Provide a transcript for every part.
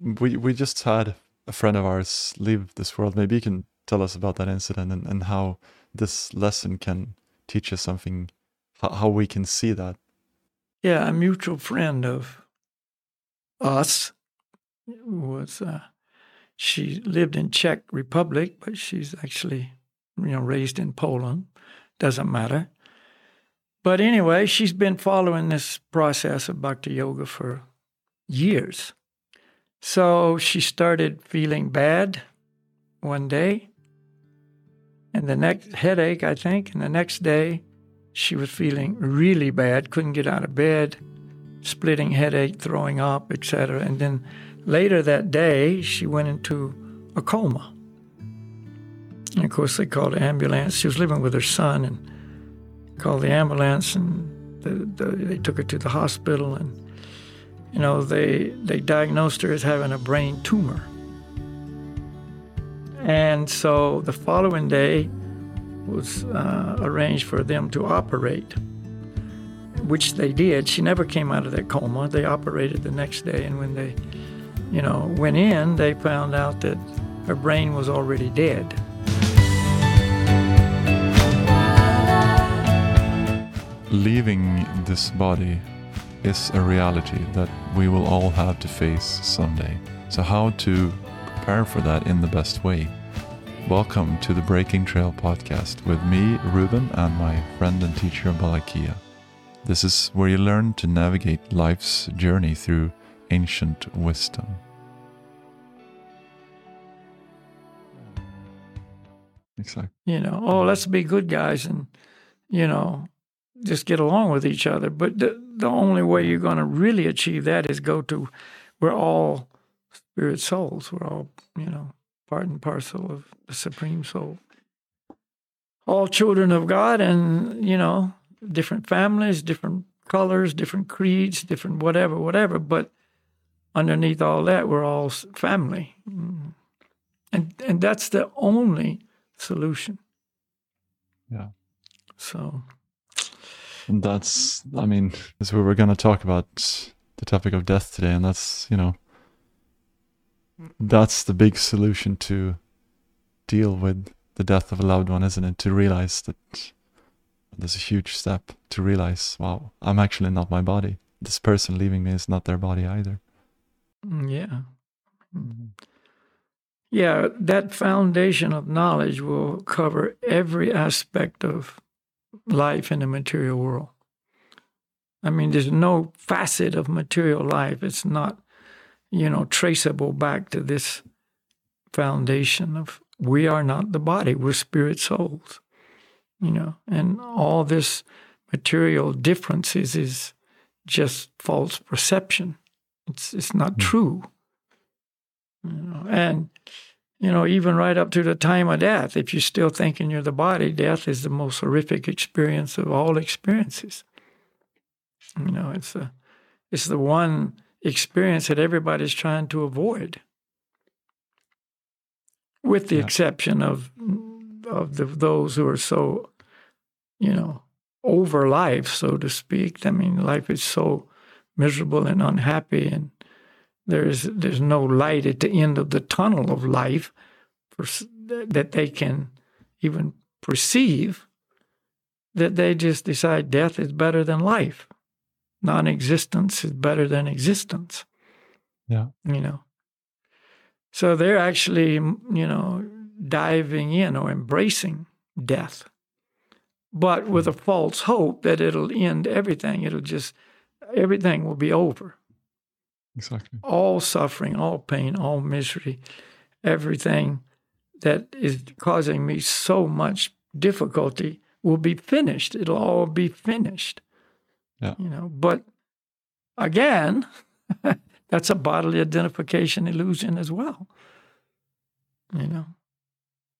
we we just had a friend of ours leave this world. Maybe you can tell us about that incident and, and how this lesson can teach us something, how, we can see that. Yeah, a mutual friend of us was uh, she lived in Czech Republic, but she's actually you know raised in Poland. Doesn't matter. But anyway, she's been following this process of bhakti yoga for years. So she started feeling bad one day, and the next headache, I think, and the next day she was feeling really bad, couldn't get out of bed, splitting headache, throwing up, etc. And then later that day, she went into a coma. And of course, they called the ambulance. She was living with her son and called the ambulance, and the, the, they took her to the hospital. And you know, they they diagnosed her as having a brain tumor. And so the following day was uh, arranged for them to operate, which they did. She never came out of that coma. They operated the next day, and when they, you know, went in, they found out that her brain was already dead. Leaving this body is a reality that we will all have to face someday. So, how to prepare for that in the best way? Welcome to the Breaking Trail podcast with me, Ruben, and my friend and teacher, Balakia. This is where you learn to navigate life's journey through ancient wisdom. Exactly. You know, oh, let's be good guys and, you know, just get along with each other. But the, the only way you're going to really achieve that is go to, we're all spirit souls. We're all, you know, part and parcel of the Supreme Soul. All children of God and, you know, different families, different colors, different creeds, different whatever, whatever. But underneath all that, we're all family. Mm-hmm. And, and that's the only solution. Yeah. So. And that's, I mean, that's where we're going to talk about the topic of death today. And that's, you know, that's the big solution to deal with the death of a loved one, isn't it? To realize that there's a huge step to realize, wow, I'm actually not my body. This person leaving me is not their body either. Mm, yeah. Yeah, that foundation of knowledge will cover every aspect of life in the material world. I mean, there's no facet of material life. It's not you know, traceable back to this foundation of we are not the body, we're spirit souls, you know, and all this material differences is just false perception. It's it's not mm. true. You know, and you know, even right up to the time of death, if you're still thinking you're the body, death is the most horrific experience of all experiences. You know, it's a, it's the one experience that everybody's trying to avoid, with the yeah. exception of of the, those who are so, you know, over life, so to speak. I mean, life is so miserable and unhappy, and there's there's no light at the end of the tunnel of life for, that they can even perceive. That they just decide death is better than life non existence is better than existence. Yeah. You know. So they're actually, you know, diving in or embracing death, but with a false hope that it'll end everything. It'll just, everything will be over. Exactly. All suffering, all pain, all misery, everything that is causing me so much difficulty will be finished. It'll all be finished. Yeah. You know, but again, that's a bodily identification illusion as well. You know,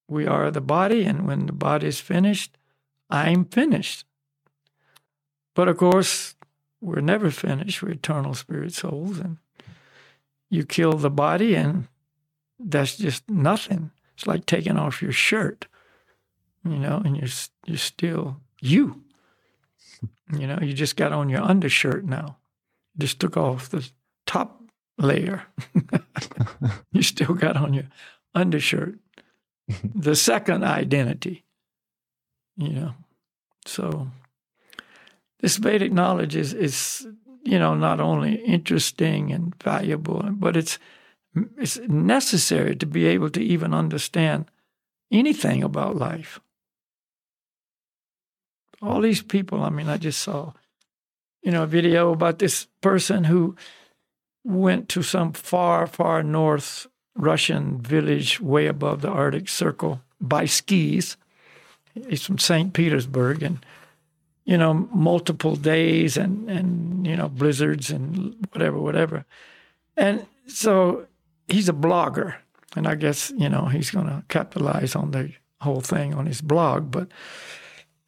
we are the body, and when the body is finished, I'm finished. But of course, we're never finished. We're eternal spirit souls, and you kill the body, and that's just nothing. It's like taking off your shirt, you know, and you're you're still you. You know, you just got on your undershirt now. Just took off the top layer. you still got on your undershirt. the second identity, you know. So this Vedic knowledge is is you know not only interesting and valuable, but it's it's necessary to be able to even understand anything about life. All these people, I mean, I just saw, you know, a video about this person who went to some far, far north Russian village way above the Arctic Circle by skis. He's from St. Petersburg and you know, multiple days and, and you know, blizzards and whatever, whatever. And so he's a blogger. And I guess, you know, he's going to capitalize on the whole thing on his blog. But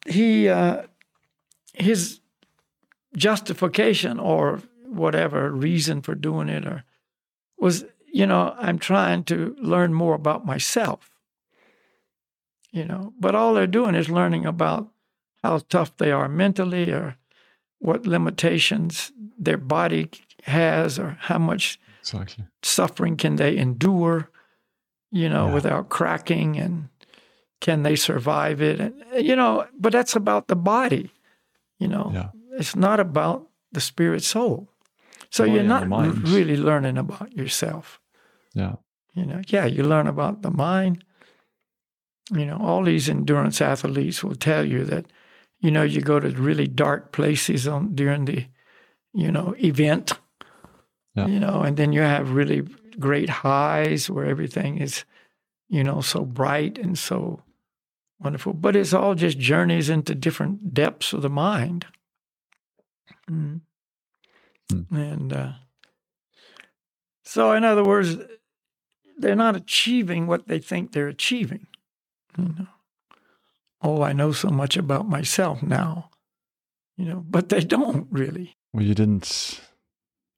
he, uh, his justification or whatever reason for doing it or was, you know, I'm trying to learn more about myself. You know, but all they're doing is learning about how tough they are mentally or what limitations their body has or how much exactly. suffering can they endure, you know, yeah. without cracking and can they survive it? And, you know, but that's about the body, you know. Yeah. It's not about the spirit soul. So you're not really learning about yourself. Yeah. You know, yeah, you learn about the mind. You know, all these endurance athletes will tell you that you know, you go to really dark places on during the, you know, event. Yeah. You know, and then you have really great highs where everything is, you know, so bright and so wonderful. But it's all just journeys into different depths of the mind. Mm. Mm. And uh, so, in other words, they're not achieving what they think they're achieving. You know oh, I know so much about myself now, you know, but they don't really. Well, you didn't.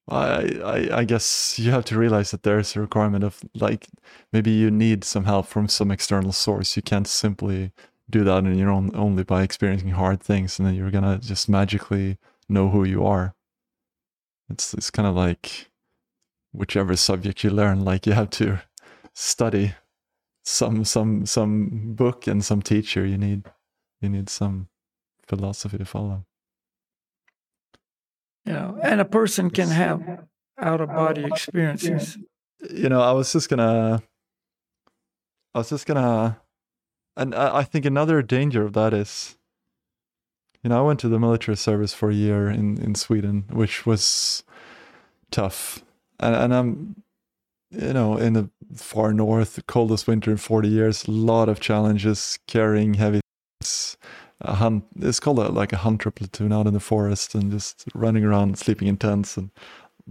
I, I, I guess you have to realize that there's a requirement of like maybe you need some help from some external source. You can't simply do that on your own only by experiencing hard things, and then you're gonna just magically know who you are. It's it's kind of like whichever subject you learn, like you have to study some some some book and some teacher you need you need some philosophy to follow. You know and a person can have out of body experiences. You know i was just gonna i was just gonna and I, I think another danger of that is you know i went to the military service for a year in in sweden which was tough. And, and i'm you know, in the far north, coldest winter in 40 years, a lot of challenges carrying heavy things. A hunt, it's called a, like a hunter platoon out in the forest and just running around, sleeping in tents, and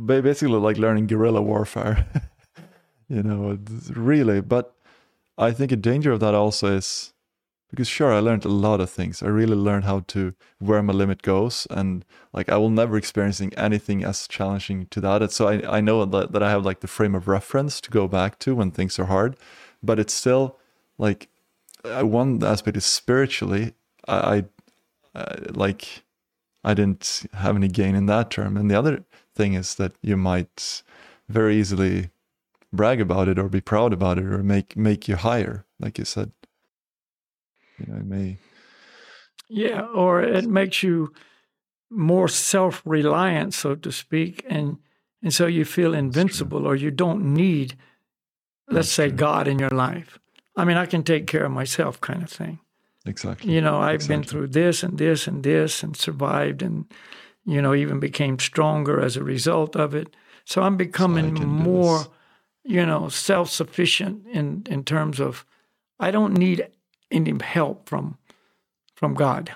basically like learning guerrilla warfare. you know, really. But I think a danger of that also is because sure i learned a lot of things. I really learned how to where my limit goes and like i will never experiencing anything as challenging to that. So i, I know that, that i have like the frame of reference to go back to when things are hard but it's still like one aspect is spiritually i, I uh, like i didn't have any gain in that term. And the other thing is that you might very easily brag about it or be proud about it or make make you higher like you said you know, me. Yeah, or it makes you more self-reliant, so to speak, and and so you feel invincible, or you don't need, let's That's say, true. God in your life. I mean, I can take care of myself, kind of thing. Exactly. You know, I've exactly. been through this and this and this, and survived, and you know, even became stronger as a result of it. So I'm becoming so more, you know, self-sufficient in in terms of I don't need any help from from God.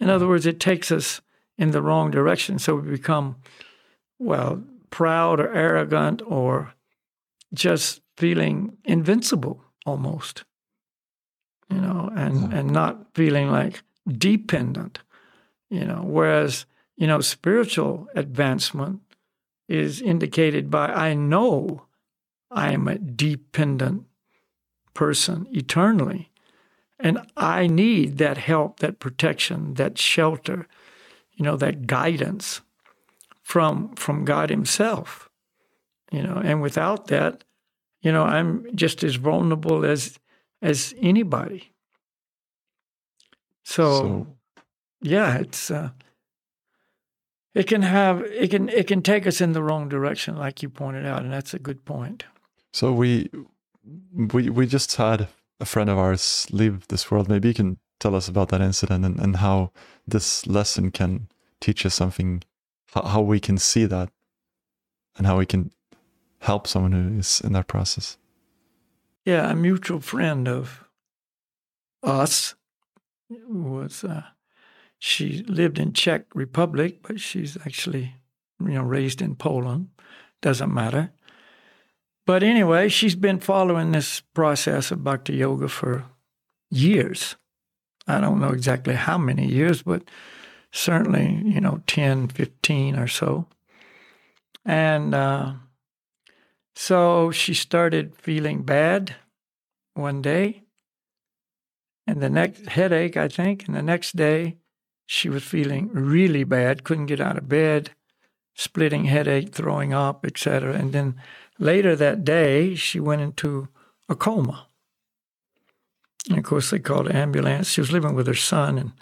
In other mm. words, it takes us in the wrong direction, so we become well proud or arrogant or just feeling invincible almost, you know, and and not feeling like dependent, you know. Whereas you know, spiritual advancement is indicated by I know I am a dependent person eternally. And I need that help, that protection, that shelter, you know, that guidance from from God Himself. you know, and without that, you know, I'm just as vulnerable as as anybody. So, so yeah, it's uh, it can have it can it can take us in the wrong direction, like you pointed out, and that's a good point. So we we we just had a friend of ours leave this world. Maybe you can tell us about that incident and, and how this lesson can teach us something, how, we can see that, and how we can help someone who is in that process. Yeah, a mutual friend of us was uh, she lived in Czech Republic, but she's actually you know raised in Poland. Doesn't matter. But anyway, she's been following this process of bhakti yoga for years. I don't know exactly how many years, but certainly, you know, 10, 15 or so. And uh, so she started feeling bad one day, and the next headache, I think, and the next day she was feeling really bad, couldn't get out of bed, splitting headache, throwing up, etc. And then Later that day, she went into a coma. And of course, they called ambulance. She was living with her son and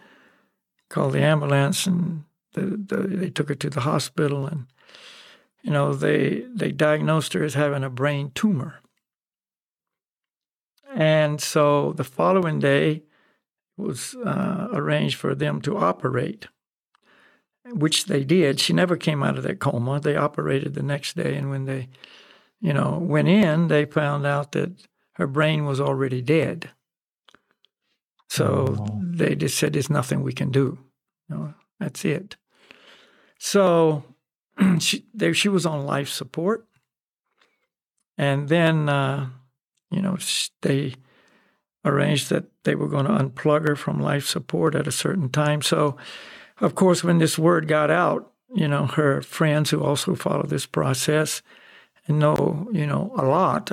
called the ambulance, and the, the, they took her to the hospital. And you know, they they diagnosed her as having a brain tumor. And so the following day was uh, arranged for them to operate, which they did. She never came out of that coma. They operated the next day, and when they you know, went in, they found out that her brain was already dead. So oh. they just said, "There's nothing we can do. You know, that's it." So she there she was on life support, and then uh, you know they arranged that they were going to unplug her from life support at a certain time. So, of course, when this word got out, you know, her friends who also follow this process know, you know, a lot,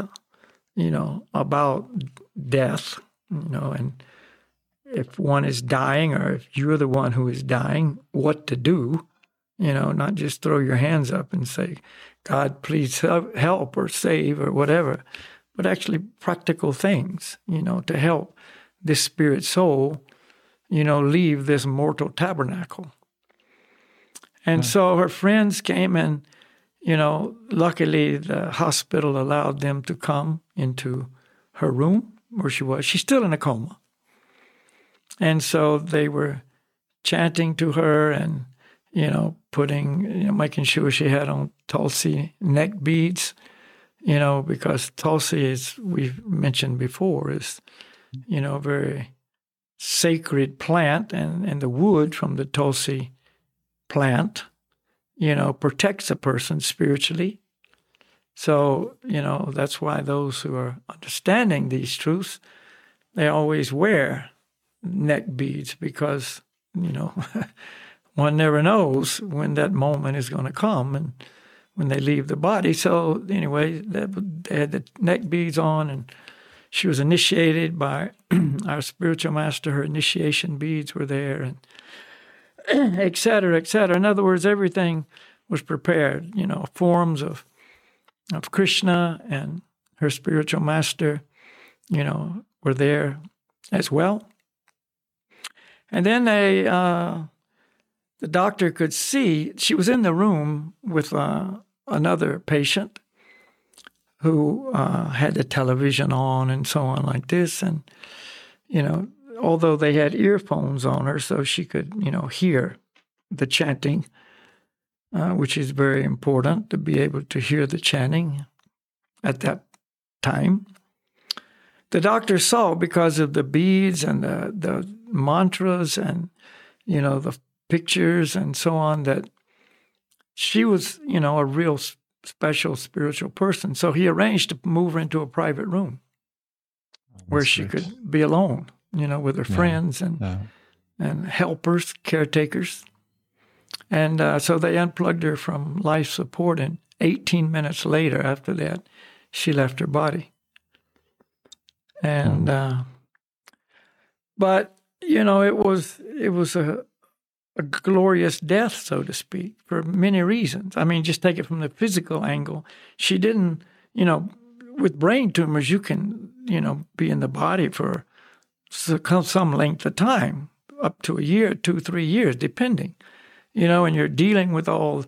you know, about death, you know, and if one is dying or if you're the one who is dying, what to do, you know, not just throw your hands up and say, God, please help or save or whatever, but actually practical things, you know, to help this spirit soul, you know, leave this mortal tabernacle. And hmm. so her friends came and you know, luckily the hospital allowed them to come into her room where she was. She's still in a coma. And so they were chanting to her and, you know, putting, you know, making sure she had on Tulsi neck beads, you know, because Tulsi, as we've mentioned before, is, you know, a very sacred plant and, and the wood from the Tulsi plant you know, protects a person spiritually. So, you know, that's why those who are understanding these truths, they always wear neck beads because, you know, one never knows when that moment is going to come and when they leave the body. So, anyway, they had the neck beads on and she was initiated by our spiritual master. Her initiation beads were there and et cetera, et cetera. In other words, everything was prepared. You know, forms of of Krishna and her spiritual master, you know, were there as well. And then they, uh, the doctor could see she was in the room with uh, another patient who uh, had the television on and so on like this, and you know, although they had earphones on her, so she could, you know, hear the chanting, uh, which is very important to be able to hear the chanting at that time. The doctor saw because of the beads and the, the mantras and, you know, the pictures and so on that she was, you know, a real special spiritual person. So he arranged to move her into a private room oh, where she great. could be alone you know, with her yeah. friends and yeah. and helpers, caretakers. And uh, so they unplugged her from life support, and 18 minutes later, after that, she left her body. And, mm. uh, but you know, it was it was a a glorious death, so to speak, for many reasons. I mean, just take it from the physical angle. She didn't, you know, with brain tumors, you can, you know, be in the body for some length of time, up to a year, two, three years, depending, you know, and you're dealing with all,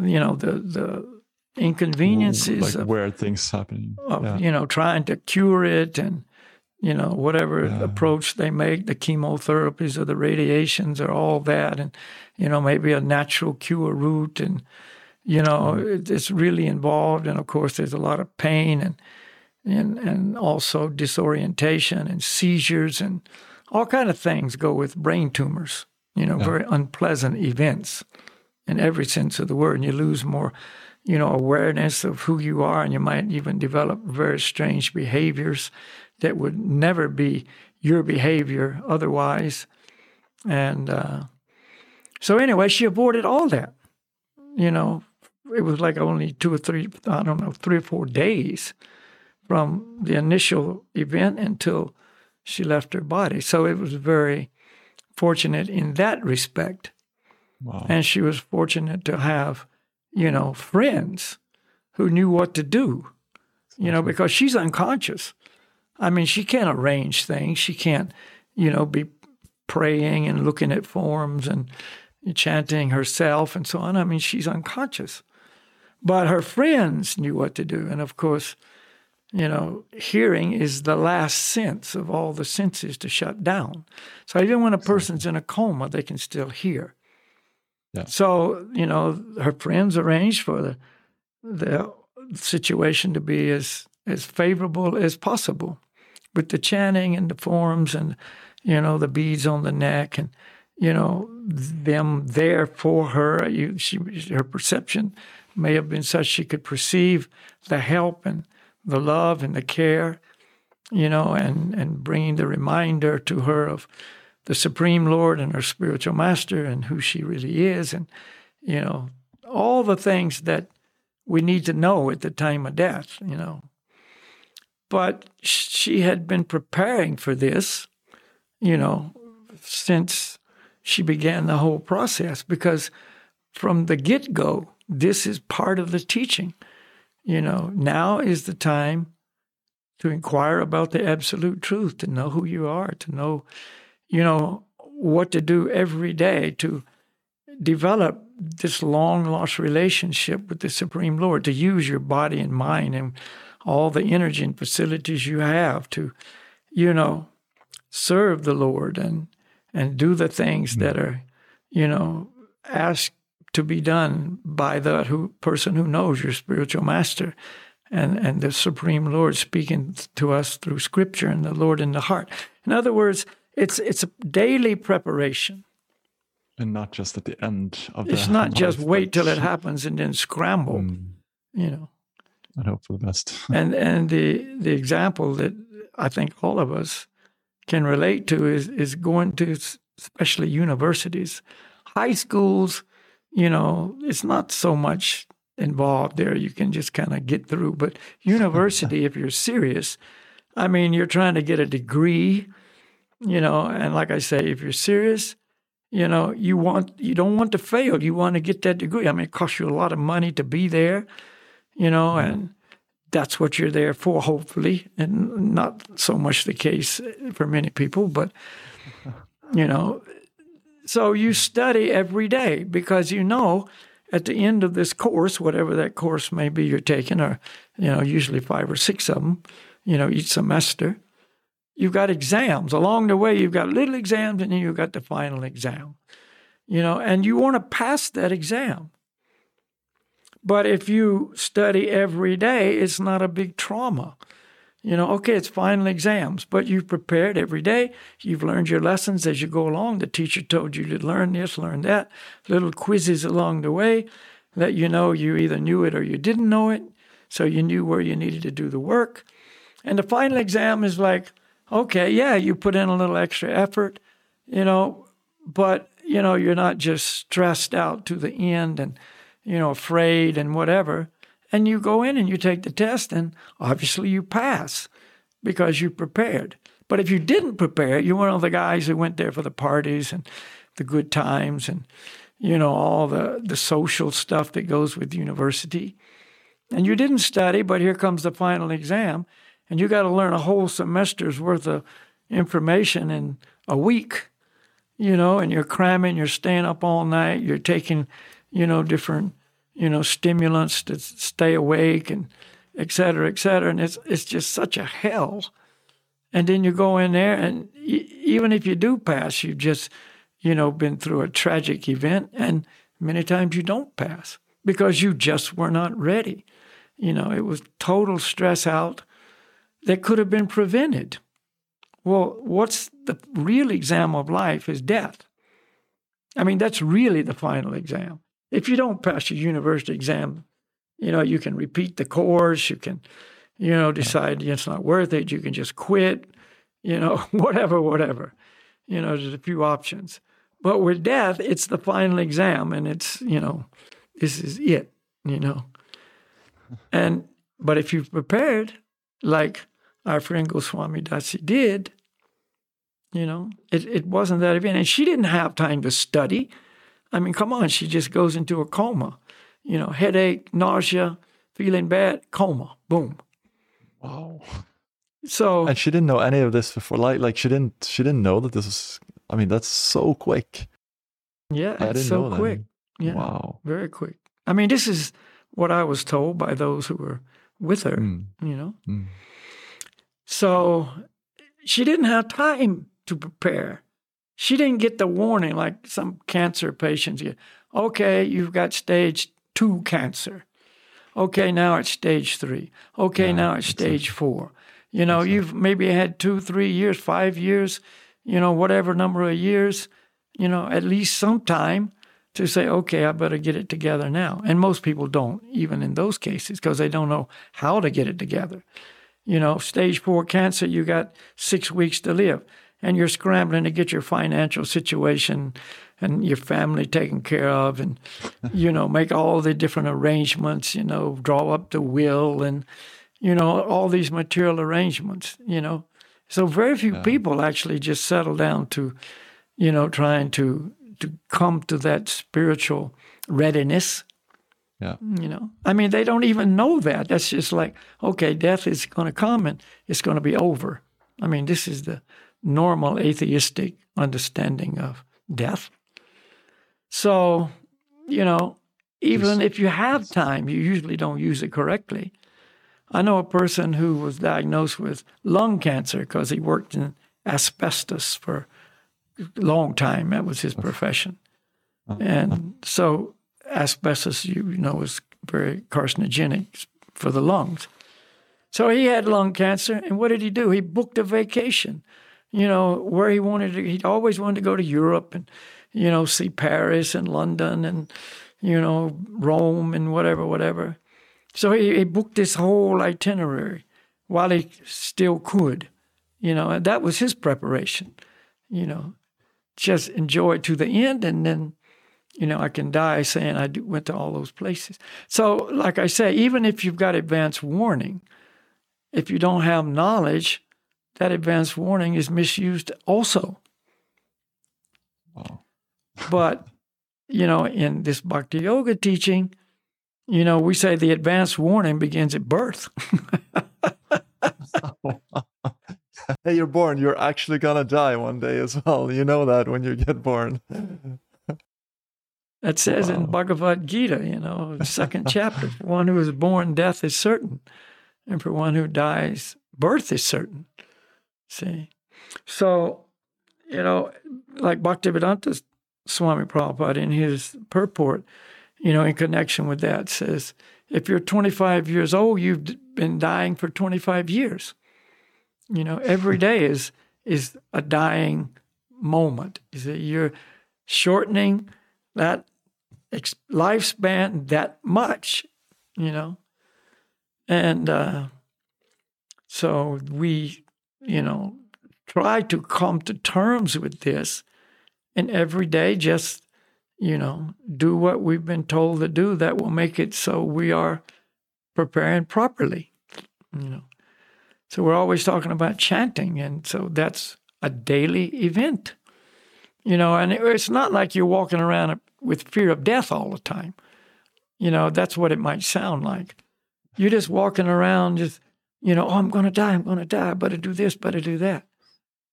you know, the, the inconveniences like of, weird things happening. of yeah. you know, trying to cure it and, you know, whatever Yeah. approach they make, the chemotherapies or the radiations or all that, and, you know, maybe a natural cure route. And, you know, mm-hmm. it, it's really involved. And of course, there's a lot of pain and, and, and also disorientation and seizures and all kind of things go with brain tumors, you know, Yeah. very unpleasant events in every sense of the word. And you lose more, you know, awareness of who you are, and you might even develop very strange behaviors that would never be your behavior otherwise. And uh, so, anyway, she avoided all that. You know, it was like only two or three, I don't know, three or four days from the initial event until she left her body. So it was very fortunate in that respect. Wow. And she was fortunate to have, you know, friends who knew what to do, you know, because she's unconscious. I mean, she can't arrange things. She can't, you know, be praying and looking at forms and chanting herself and so on. I mean, she's unconscious. But her friends knew what to do. And of course, you know, hearing is the last sense of all the senses to shut down. So even when a person's in a coma, they can still hear. Yeah. So, you know, her friends arranged for the the situation to be as as favorable as possible with the chanting and the forms and you know the beads on the neck and you know them there for her you, she, her perception may have been such she could perceive the help and the love and the care you know and and bringing the reminder to her of the supreme lord and her spiritual master and who she really is and you know all the things that we need to know at the time of death you know but she had been preparing for this, you know, since she began the whole process because from the get go, this is part of the teaching. You know, now is the time to inquire about the absolute truth, to know who you are, to know, you know, what to do every day to develop this long lost relationship with the Supreme Lord, to use your body and mind and all the energy and facilities you have to, you know, serve the Lord and and do the things hmm. that are, you know, asked to be done by the who, person who knows your spiritual master and, and the Supreme Lord speaking to us through Scripture and the Lord in the heart. In other words, it's it's a daily preparation. and not just at the end of the It's not just wait till it happens and then scramble, Mm, you know. and hope for the best. and and the the example that I think all of us can relate to is is going to especially universities, high schools. You know, it's not so much involved there. You can just kind of get through. But university, if you're serious, I mean, you're trying to get a degree. You know, and like I say, if you're serious, you know, you want you don't want to fail. You want to get that degree. I mean, it costs you a lot of money to be there you know, mm-hmm. and that's what you're there for, hopefully, and not so much the case for many people, but, you know, so you study every day because you know at the end of this course, whatever that course may be you're taking, or, you know, usually five or six of them, you know, each semester, you've got exams. Along the way, you've got little exams and then you've got the final exam, you know, and you want to pass that exam. But if you study every day, it's not a big trauma. You know, okay, it's final exams, but you've prepared every day. You've learned your lessons as you go along. The teacher told you to learn this, learn that. Little quizzes along the way let you know you either knew it or you didn't know it. So you knew where you needed to do the work. And the final exam is like, okay, yeah, you put in a little extra effort, you know, but, you know, you're not just stressed out to the end and, you know, afraid and whatever. And you go in and you take the test, and obviously you pass because you prepared. But if you didn't prepare, you're one of the guys who went there for the parties and the good times and you know all the the social stuff that goes with university. And you didn't study, but here comes the final exam, and you got to learn a whole semester's worth of information in a week. You know, and you're cramming, you're staying up all night, you're taking, you know, different, you know, stimulants to stay awake and et cetera, et cetera. And it's it's just such a hell. And then you go in there, and even if you do pass, you've just, you know, been through a tragic event, and many times you don't pass because you just were not ready. You know, it was total stress out that could have been prevented. Well, what's the real exam of life is death. I mean, that's really the final exam. If you don't pass your university exam, you know, you can repeat the course, you can, you know, decide it's not worth it, you can just quit, you know, whatever, whatever. You know, there's a few options. But with death, it's the final exam and it's, you know, this is it, you know. And but if you've prepared, like our friend Goswami Dasi did, you know, it, it wasn't that event. And she didn't have time to study. I mean, come on, she just goes into a coma you know, headache, nausea, feeling bad, coma, boom. Wow. So and she didn't know any of this before. Like, like she didn't, she didn't know that this was. I mean, that's so quick. Yeah, I it's so quick. Yeah, wow, very quick. I mean, this is what I was told by those who were with her. Mm. You know, mm. so she didn't have time to prepare. She didn't get the warning like some cancer patients get. Okay, you've got stage two cancer. Okay, now it's stage three. Okay, yeah, now it's stage four. You know, you've maybe had two, three years, five years, you know, whatever number of years, you know, at least some time to say, okay, I better get it together now. And most people don't, even in those cases, because they don't know how to get it together. You know, stage four cancer, you got six weeks to live, and you're scrambling to get your financial situation and your family taken care of and you know make all the different arrangements you know draw up the will and you know all these material arrangements you know. So very few yeah. people actually just settle down to you know trying to to come to that spiritual readiness yeah. you know. I mean they don't even know that. That's just like okay death is going to come and it's going to be over. I mean this is the normal atheistic understanding of death so, you know, even if you have time, you usually don't use it correctly. I know a person who was diagnosed with lung cancer because he worked in asbestos for a long time. That was his profession. Uh-huh. And so asbestos, you know, is very carcinogenic for the lungs. So he had lung cancer, and what did he do? He booked a vacation, you know, where he wanted to. He always wanted to go to Europe, and you know, see Paris and London and, you know, Rome and whatever, whatever. So he, he booked this whole itinerary while he still could, you know, and that was his preparation, you know, just enjoy it to the end and then, you know, I can die saying I went to all those places. So, like I say, even if you've got advance warning, if you don't have knowledge, that advance warning is misused also. Wow. But, you know, in this bhakti yoga teaching, you know, we say the advanced warning begins at birth. hey, you're born. You're actually going to die one day as well. You know that when you get born. That says wow. in Bhagavad Gita, you know, second chapter, for one who is born, death is certain. And for one who dies, birth is certain. See? So, you know, like Bhaktivedanta Swami Prabhupada in his purport, you know, in connection with that, says, if you're 25 years old, you've been dying for 25 years. You know, every day is is a dying moment. You're shortening that lifespan that much, you know, and uh, so we, you know, try to come to terms with this and every day just you know do what we've been told to do that will make it so we are preparing properly you know so we're always talking about chanting and so that's a daily event You know, and it's not like you're walking around with fear of death all the time. You know, that's what it might sound like. You're just walking around, just, you know, oh, I'm going to die, I'm going to die, I better do this, better do that.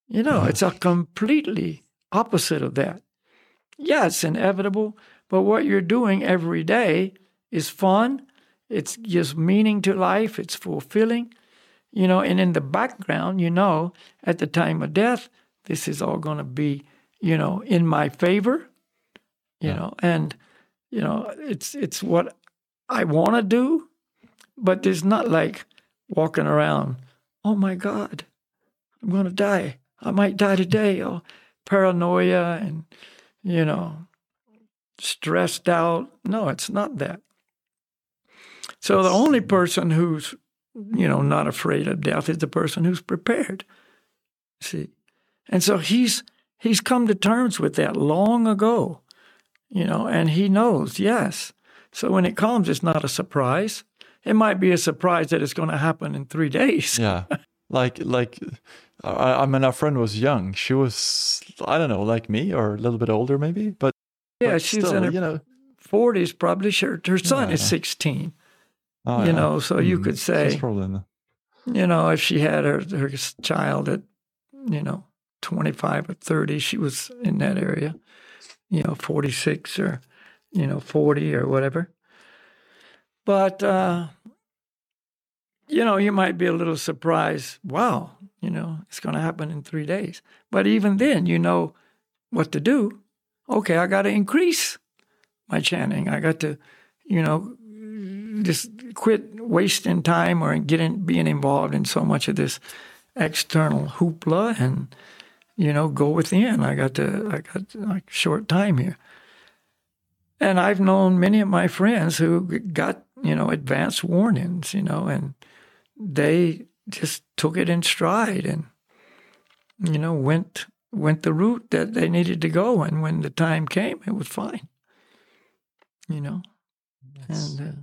You know, it's a completely opposite of that. Yeah, it's inevitable, but what you're doing every day is fun. It gives meaning to life. It's fulfilling. You know, and in the background, you know, at the time of death, this is all going to be, you know, in my favor. You yeah. know, and you know, it's it's what I want to do, but there's not like walking around. Oh my God, I'm going to die. I might die today. Or paranoia and you know, stressed out. No, it's not that. So the only person who's, you know, not afraid of death is the person who's prepared. See? And so he's he's come to terms with that long ago, you know, and he knows, yes. So when it comes, it's not a surprise. It might be a surprise that it's going to happen in three days. Yeah. Like, like, I, I mean, our friend was young. She was, I don't know, like me or a little bit older, maybe. But yeah, but she's still, in her you know, forties, probably. Her, her son yeah. is sixteen. Oh, you yeah. know, so mm you mm-hmm. could say, you know, if she had her her child at, you know, twenty five or thirty, she was in that area, you know, forty six or, you know, forty or whatever. But uh, you know, you might be a little surprised. Wow, you know, it's going to happen in three days. But even then, you know what to do. Okay, I got to increase my chanting. I got to, you know, just quit wasting time or getting being involved in so much of this external hoopla and you know go within. I got to I got short time here. And I've known many of my friends who got, you know, advance warnings, you know, and they just took it in stride and you know went went the route that they needed to go. And when the time came it was fine you know. Yes. and uh,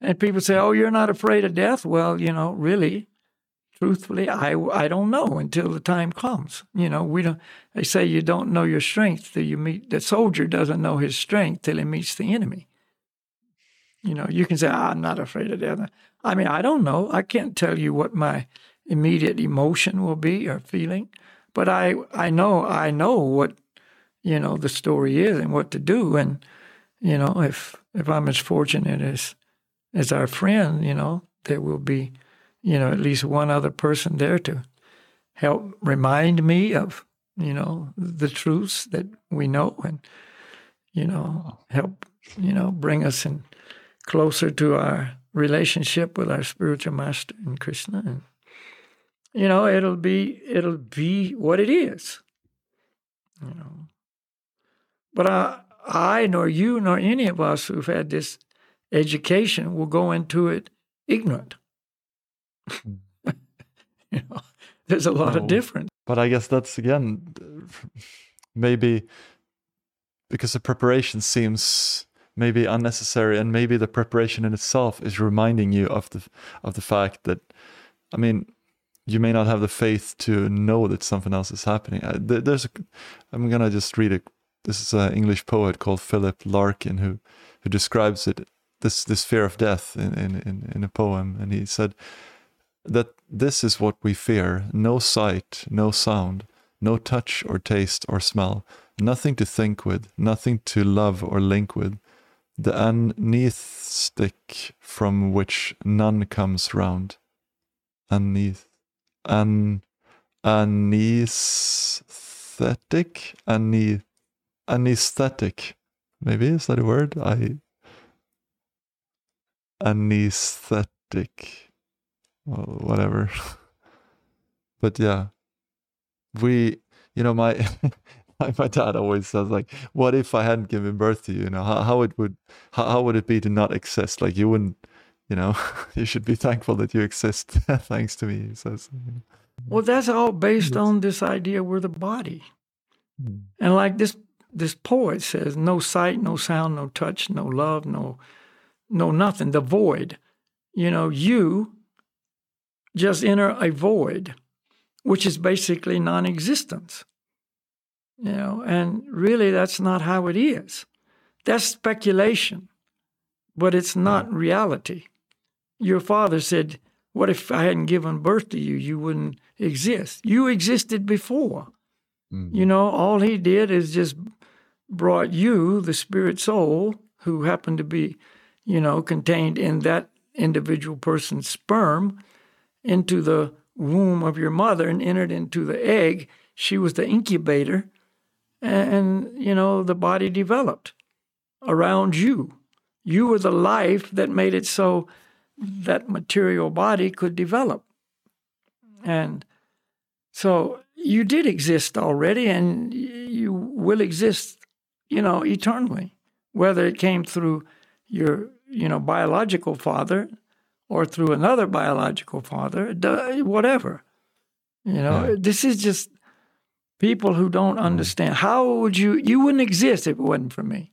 and people say oh you're not afraid of death? Well you know really truthfully i i don't know until the time comes you know. We don't they say you don't know your strength till you meet the soldier doesn't know his strength till he meets the enemy you know, you can say, ah, I'm not afraid of death. I mean, I don't know. I can't tell you what my immediate emotion will be or feeling, but I, I know, I know what, you know, the story is and what to do. And, you know, if, if I'm as fortunate as, as our friend, you know, there will be, you know, at least one other person there to help remind me of, you know, the truths that we know and, you know, help, you know, bring us in closer to our relationship with our spiritual master in Krishna. And, you know, it'll be it'll be what it is. You know. But I I nor you nor any of us who've had this education will go into it ignorant. you know, there's a lot no, of difference. But I guess that's again maybe because the preparation seems maybe unnecessary and maybe the preparation in itself is reminding you of the of the fact that i mean you may not have the faith to know that something else is happening. Uh, there's a i'm gonna just read it this is an english poet called philip larkin who who describes it this this fear of death in in in a poem and he said that this is what we fear no sight no sound no touch or taste or smell nothing to think with nothing to love or link with the anesthetic from which none comes round. Aneth an anesthetic ane anesthetic. Maybe is that a word? I anesthetic. Well, whatever. but yeah. We you know my my dad always says like what if i hadn't given birth to you? You know how, how it would how, how would it be to not exist? Like you wouldn't you know you should be thankful that you exist thanks to me he says well that's all based on this idea we're the body. Mm. and like this this poet says no sight no sound no touch no love no no nothing the void. You know you just enter a void which is basically non-existence You know, and really that's not how it is. That's speculation, but it's not reality. Your father said, What if I hadn't given birth to you? You wouldn't exist. You existed before. Mm-hmm. You know, all he did is just brought you, the spirit soul, who happened to be, you know, contained in that individual person's sperm, into the womb of your mother and entered into the egg. She was the incubator, and, you know, the body developed around you. You were the life that made it so that material body could develop. And so you did exist already, and you will exist, you know, eternally, whether it came through your, you know, biological father or through another biological father, whatever. You know, yeah. this is just people who don't mm-hmm. understand. How would you? You wouldn't exist if it wasn't for me.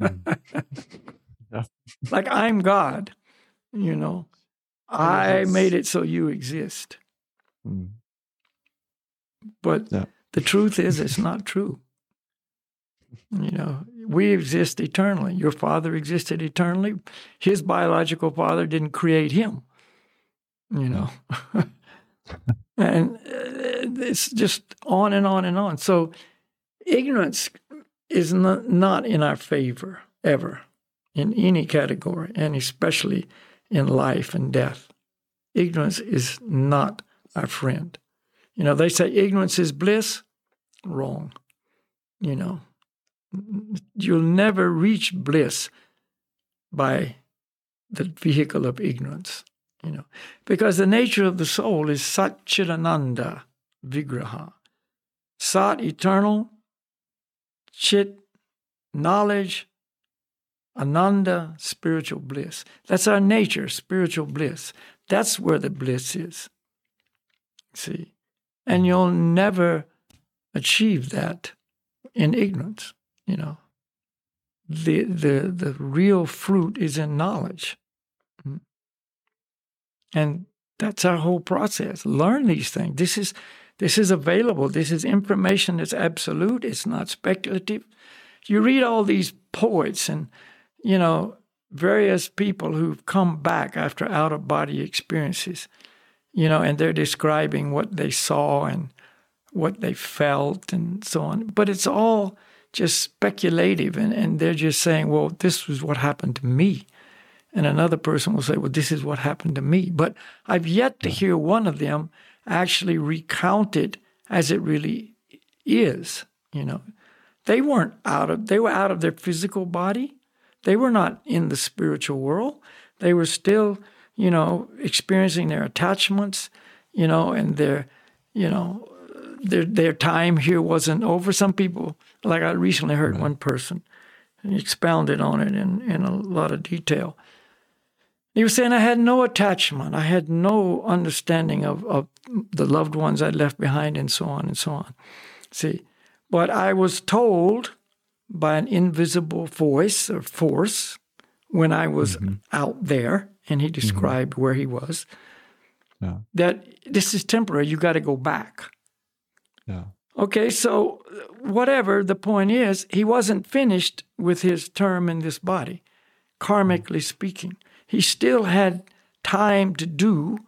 Mm. Like I'm God. You know, I made it so you exist. Mm. But yeah. the truth is, it's not true. You know, we exist eternally. Your father existed eternally. His biological father didn't create him, you know. and uh, it's just on and on and on. So ignorance is not, not in our favor ever in any category, and especially in life and death. Ignorance is not our friend. You know, they say ignorance is bliss. Wrong. You know, you'll never reach bliss by the vehicle of ignorance. You know, because the nature of the soul is Satchidananda Vigraha. Sat, eternal, Chit, knowledge, Ananda, spiritual bliss. That's our nature, spiritual bliss. That's where the bliss is. See? And you'll never achieve that in ignorance, you know. The, the, the real fruit is in knowledge. And that's our whole process. Learn these things. This is, this is available. This is information that's absolute. It's not speculative. You read all these poets and you know, various people who've come back after out of body experiences, you know, and they're describing what they saw and what they felt and so on. But it's all just speculative, and, and they're just saying, well, this was what happened to me. And another person will say, well, this is what happened to me. But I've yet to hear one of them actually recount it as it really is, you know. They weren't out of, they were out of their physical body, they were not in the spiritual world. They were still, you know, experiencing their attachments, you know, and their, you know, their their time here wasn't over. Some people, like I recently heard one person, expounded on it in, in a lot of detail. He was saying I had no attachment. I had no understanding of, of the loved ones I'd left behind and so on and so on. See, but I was told by an invisible voice or force when I was mm-hmm. out there, and he described mm-hmm. where he was. Yeah. That this is temporary. You got to go back. Yeah. Okay, so whatever the point is, he wasn't finished with his term in this body, karmically speaking. He still had time to do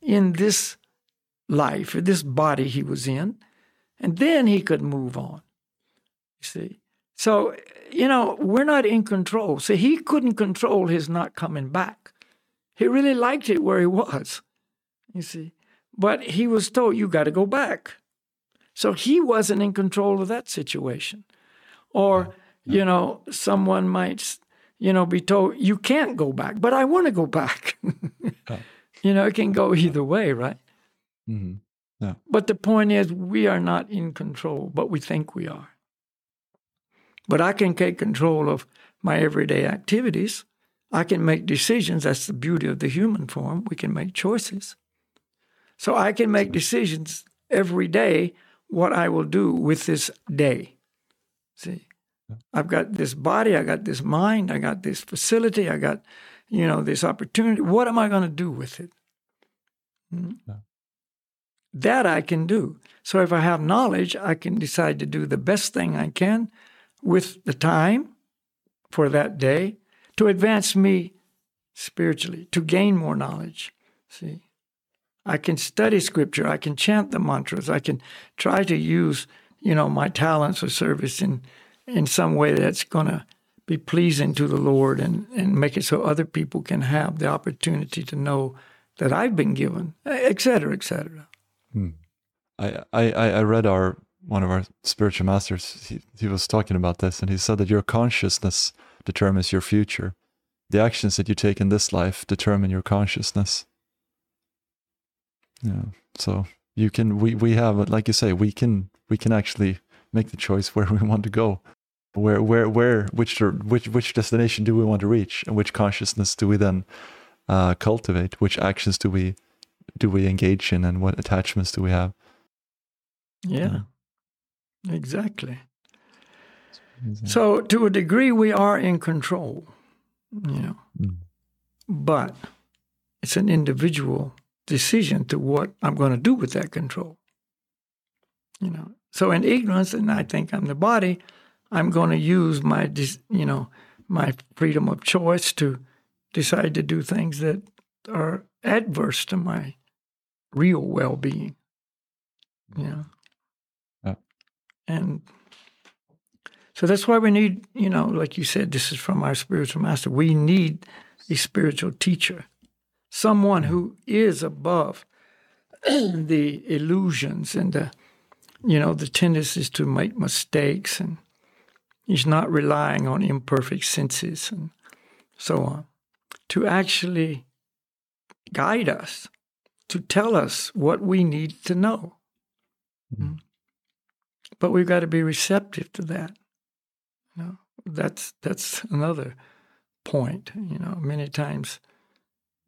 in this life, this body he was in, and then he could move on. You see? So, you know, we're not in control. So he couldn't control his not coming back. He really liked it where he was, you see. But he was told, you got to go back. So he wasn't in control of that situation. Or, you know, someone might, you know, be told, you can't go back, but I want to go back. you know, it can go either way, right? Mm-hmm. Yeah. But the point is, we are not in control, but we think we are. But I can take control of my everyday activities. I can make decisions. That's the beauty of the human form. We can make choices. So I can make decisions every day what I will do with this day. See, I've got this body, I got this mind, I got this facility, I got, you know, this opportunity. What am I going to do with it? Hmm? that I can do. So if I have knowledge, I can decide to do the best thing I can with the time for that day to advance me spiritually, to gain more knowledge. See, I can study scripture, I can chant the mantras, I can try to use, you know, my talents or service in in some way that's going to be pleasing to the Lord and, and make it so other people can have the opportunity to know that I've been given, et cetera, et cetera. Hmm. I, I, I read our one of our spiritual masters. He, he was talking about this, and he said that your consciousness determines your future. The actions that you take in this life determine your consciousness. Yeah. So you can we we have like you say we can we can actually make the choice where we want to go. Where where where which which which destination do we want to reach? And which consciousness do we then uh, cultivate? Which actions do we do we engage in? And what attachments do we have? Yeah, yeah. exactly. So to a degree we are in control you know. Mm. but it's an individual decision to what i'm going to do with that control you know so in ignorance and i think i'm the body I'm going to use my, you know, my freedom of choice to decide to do things that are adverse to my real well-being. Know? Yeah. Uh. And so that's why we need, you know, like you said, this is from our spiritual master. We need a spiritual teacher, someone mm. who is above the illusions and the, you know, the tendencies to make mistakes and He's not relying on imperfect senses and so on to actually guide us, to tell us what we need to know. Mm-hmm. But we've got to be receptive to that. You know, that's that's another point. You know, many times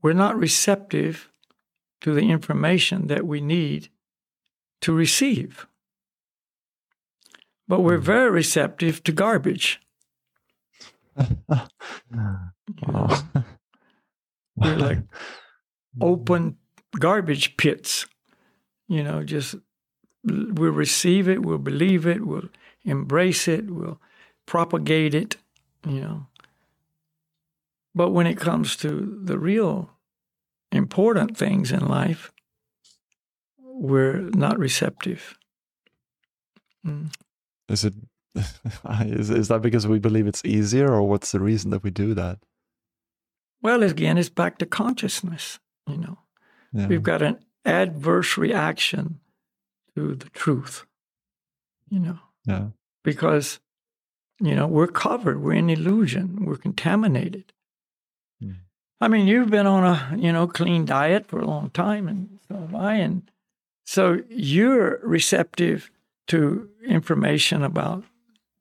we're not receptive to the information that we need to receive but we're very receptive to garbage. we're like open garbage pits, you know, just we'll receive it, we'll believe it, we'll embrace it, we'll propagate it, you know. But when it comes to the real important things in life, we're not receptive. Mm. Is it is is that because we believe it's easier, or what's the reason that we do that? Well, again, it's back to consciousness. You know, yeah. we've got an adverse reaction to the truth. You know, yeah, because you know we're covered, we're in illusion, we're contaminated. Hmm. I mean, you've been on a you know clean diet for a long time, and so have I, and so you're receptive to information about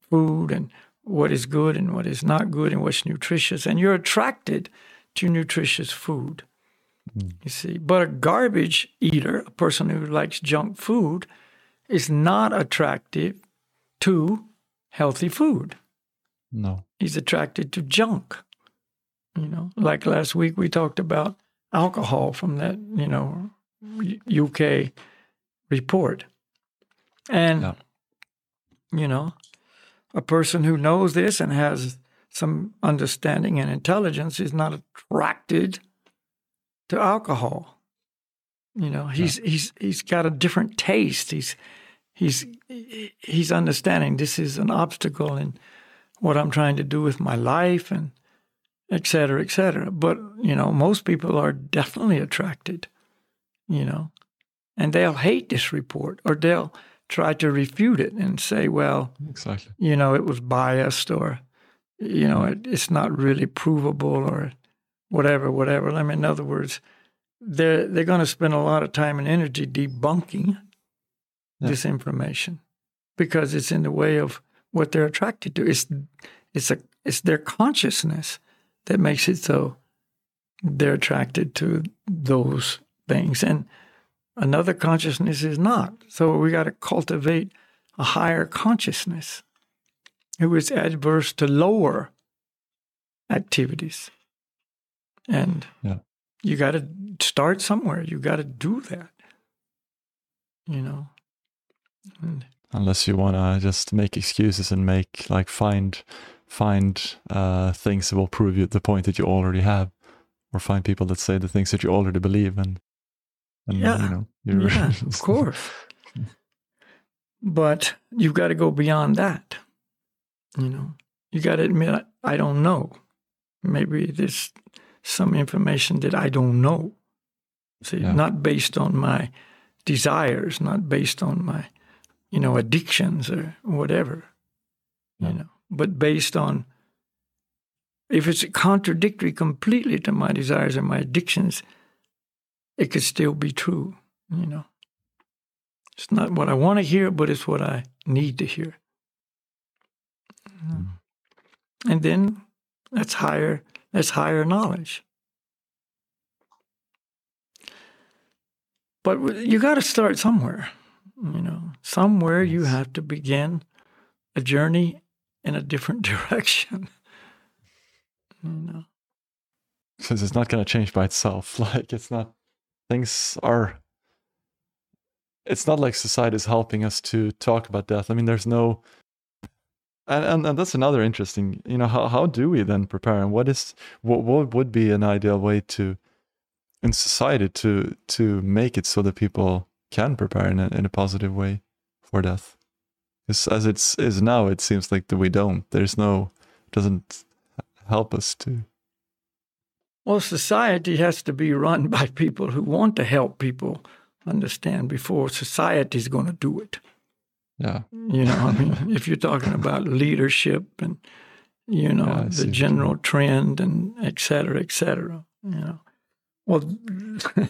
food and what is good and what is not good and what's nutritious. And you're attracted to nutritious food. Mm. You see, but a garbage eater, a person who likes junk food, is not attractive to healthy food. No. He's attracted to junk. You know, like last week we talked about alcohol from that, you know, UK report. And, yeah. you know, a person who knows this and has some understanding and intelligence is not attracted to alcohol. You know, he's yeah. he's he's got a different taste. He's he's he's understanding this is an obstacle in what I'm trying to do with my life and et cetera, et cetera. But, you know, most people are definitely attracted, you know, and they'll hate this report or they'll try to refute it and say, well, exactly. you know, it was biased or, you know, it, it's not really provable or whatever, whatever. I mean, in other words, they're, they're going to spend a lot of time and energy debunking yeah. this information because it's in the way of what they're attracted to. It's, it's, a, it's their consciousness that makes it so they're attracted to those things. And Another consciousness is not. So we got to cultivate a higher consciousness who is adverse to lower activities. And yeah. you got to start somewhere. You got to do that. you know. And, Unless you want to just make excuses and make like find find uh, things that will prove you the point that you already have, or find people that say the things that you already believe, and and Yeah. you know, you're, yeah, of course. But you've got to go beyond that. You know, you got to admit, I don't know. Maybe there's some information that I don't know. See, Yeah. not based on my desires, not based on my, you know, addictions or whatever, Yeah. you know, but based on if it's contradictory completely to my desires and my addictions, it could still be true, you know. It's not what I want to hear, but it's what I need to hear. Mm. And then that's higher that's higher knowledge. But you got to start somewhere, you know. Somewhere you have to begin a journey in a different direction. You know. because it's not going to change by itself. Like it's not things are. It's not like society is helping us to talk about death. I mean, there's no. And, and and that's another interesting. You know, how how do we then prepare, and what is what what would be an ideal way to, in society, to to make it so that people can prepare in a in a positive way for death. Because as it's is now, it seems like that we don't. There's no doesn't help us to. Well, society has to be run by people who want to help people understand before society is going to do it. Yeah. You know, I mean, if you're talking about leadership and, you know, Yeah, the general trend and et cetera, et cetera, you know. Well,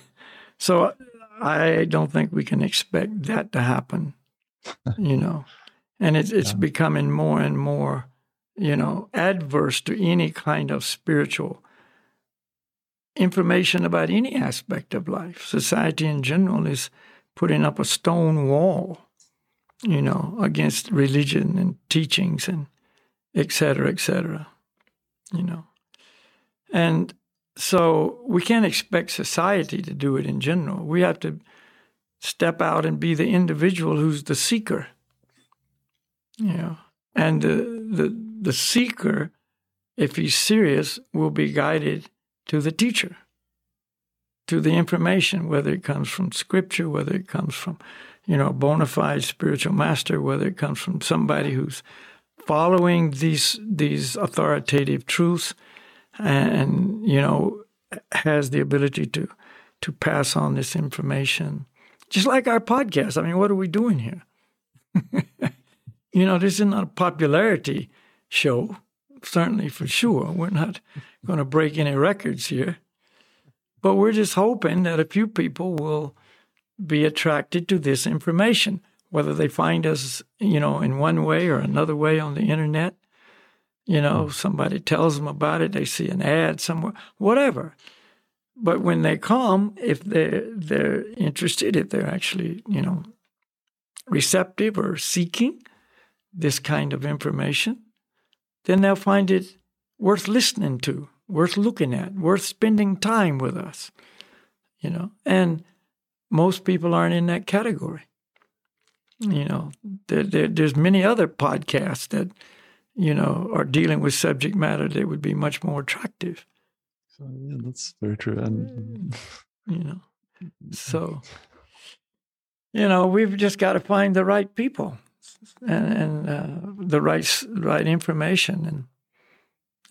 so I don't think we can expect that to happen, you know. And it's, it's Yeah. becoming more and more, you know, adverse to any kind of spiritual information about any aspect of life. Society in general is putting up a stone wall, you know, against religion and teachings and et cetera, et cetera, you know. And so we can't expect society to do it in general. We have to step out and be the individual who's the seeker, you know. And the, the, the seeker, if he's serious, will be guided to the teacher, to the information, whether it comes from scripture, whether it comes from, you know, a bona fide spiritual master, whether it comes from somebody who's following these these authoritative truths and, you know, has the ability to to pass on this information. Just like our podcast. I mean, what are we doing here? you know, this is not a popularity show, certainly for sure. We're not going to break any records here. But we're just hoping that a few people will be attracted to this information, whether they find us, you know, in one way or another way on the internet. You know, somebody tells them about it, they see an ad somewhere, whatever. But when they come, if they're they're interested, if they're actually, you know, receptive or seeking this kind of information, then they'll find it worth listening to, worth looking at, worth spending time with us. You know, and most people aren't in that category. You know, there, there, there's many other podcasts that, you know, are dealing with subject matter that would be much more attractive. So yeah, that's very true. And mm. You know, so you know we've just got to find the right people and, and uh, the right right information and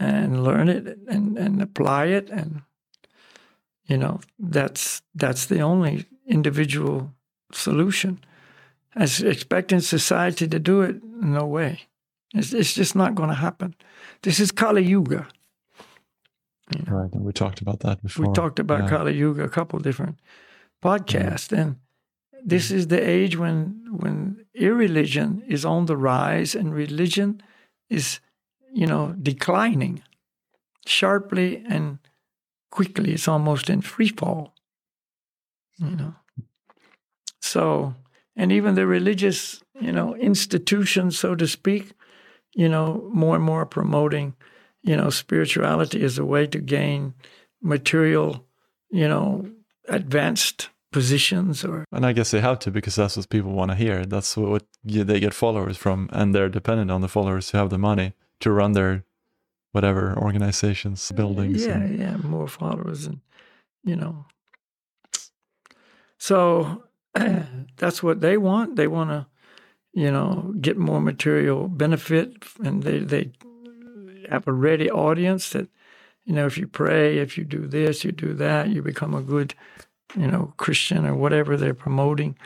and learn it and, and apply it. And you know that's that's the only individual solution. As expecting society to do it no way. It's, it's just not going to happen. This is kali yuga. Right, and we talked about that before. we talked about Yeah. Kali Yuga a couple different podcasts, and this mm-hmm. is the age when when irreligion is on the rise and religion is, you know, declining sharply and quickly. It's almost in free fall. You know, so and even the religious, you know, institutions, so to speak, you know, more and more promoting you know, spirituality as a way to gain material, you know, advanced positions or? And i guess they have to because that's what people want to hear. That's what, what they get followers from and they're dependent on the followers who have the money to run their whatever organizations buildings yeah and, yeah more followers and you know. So that's what they want. They want to you know get more material benefit and they they have a ready audience that you know if you pray if you do this you do that you become a good you know christian or whatever they're promoting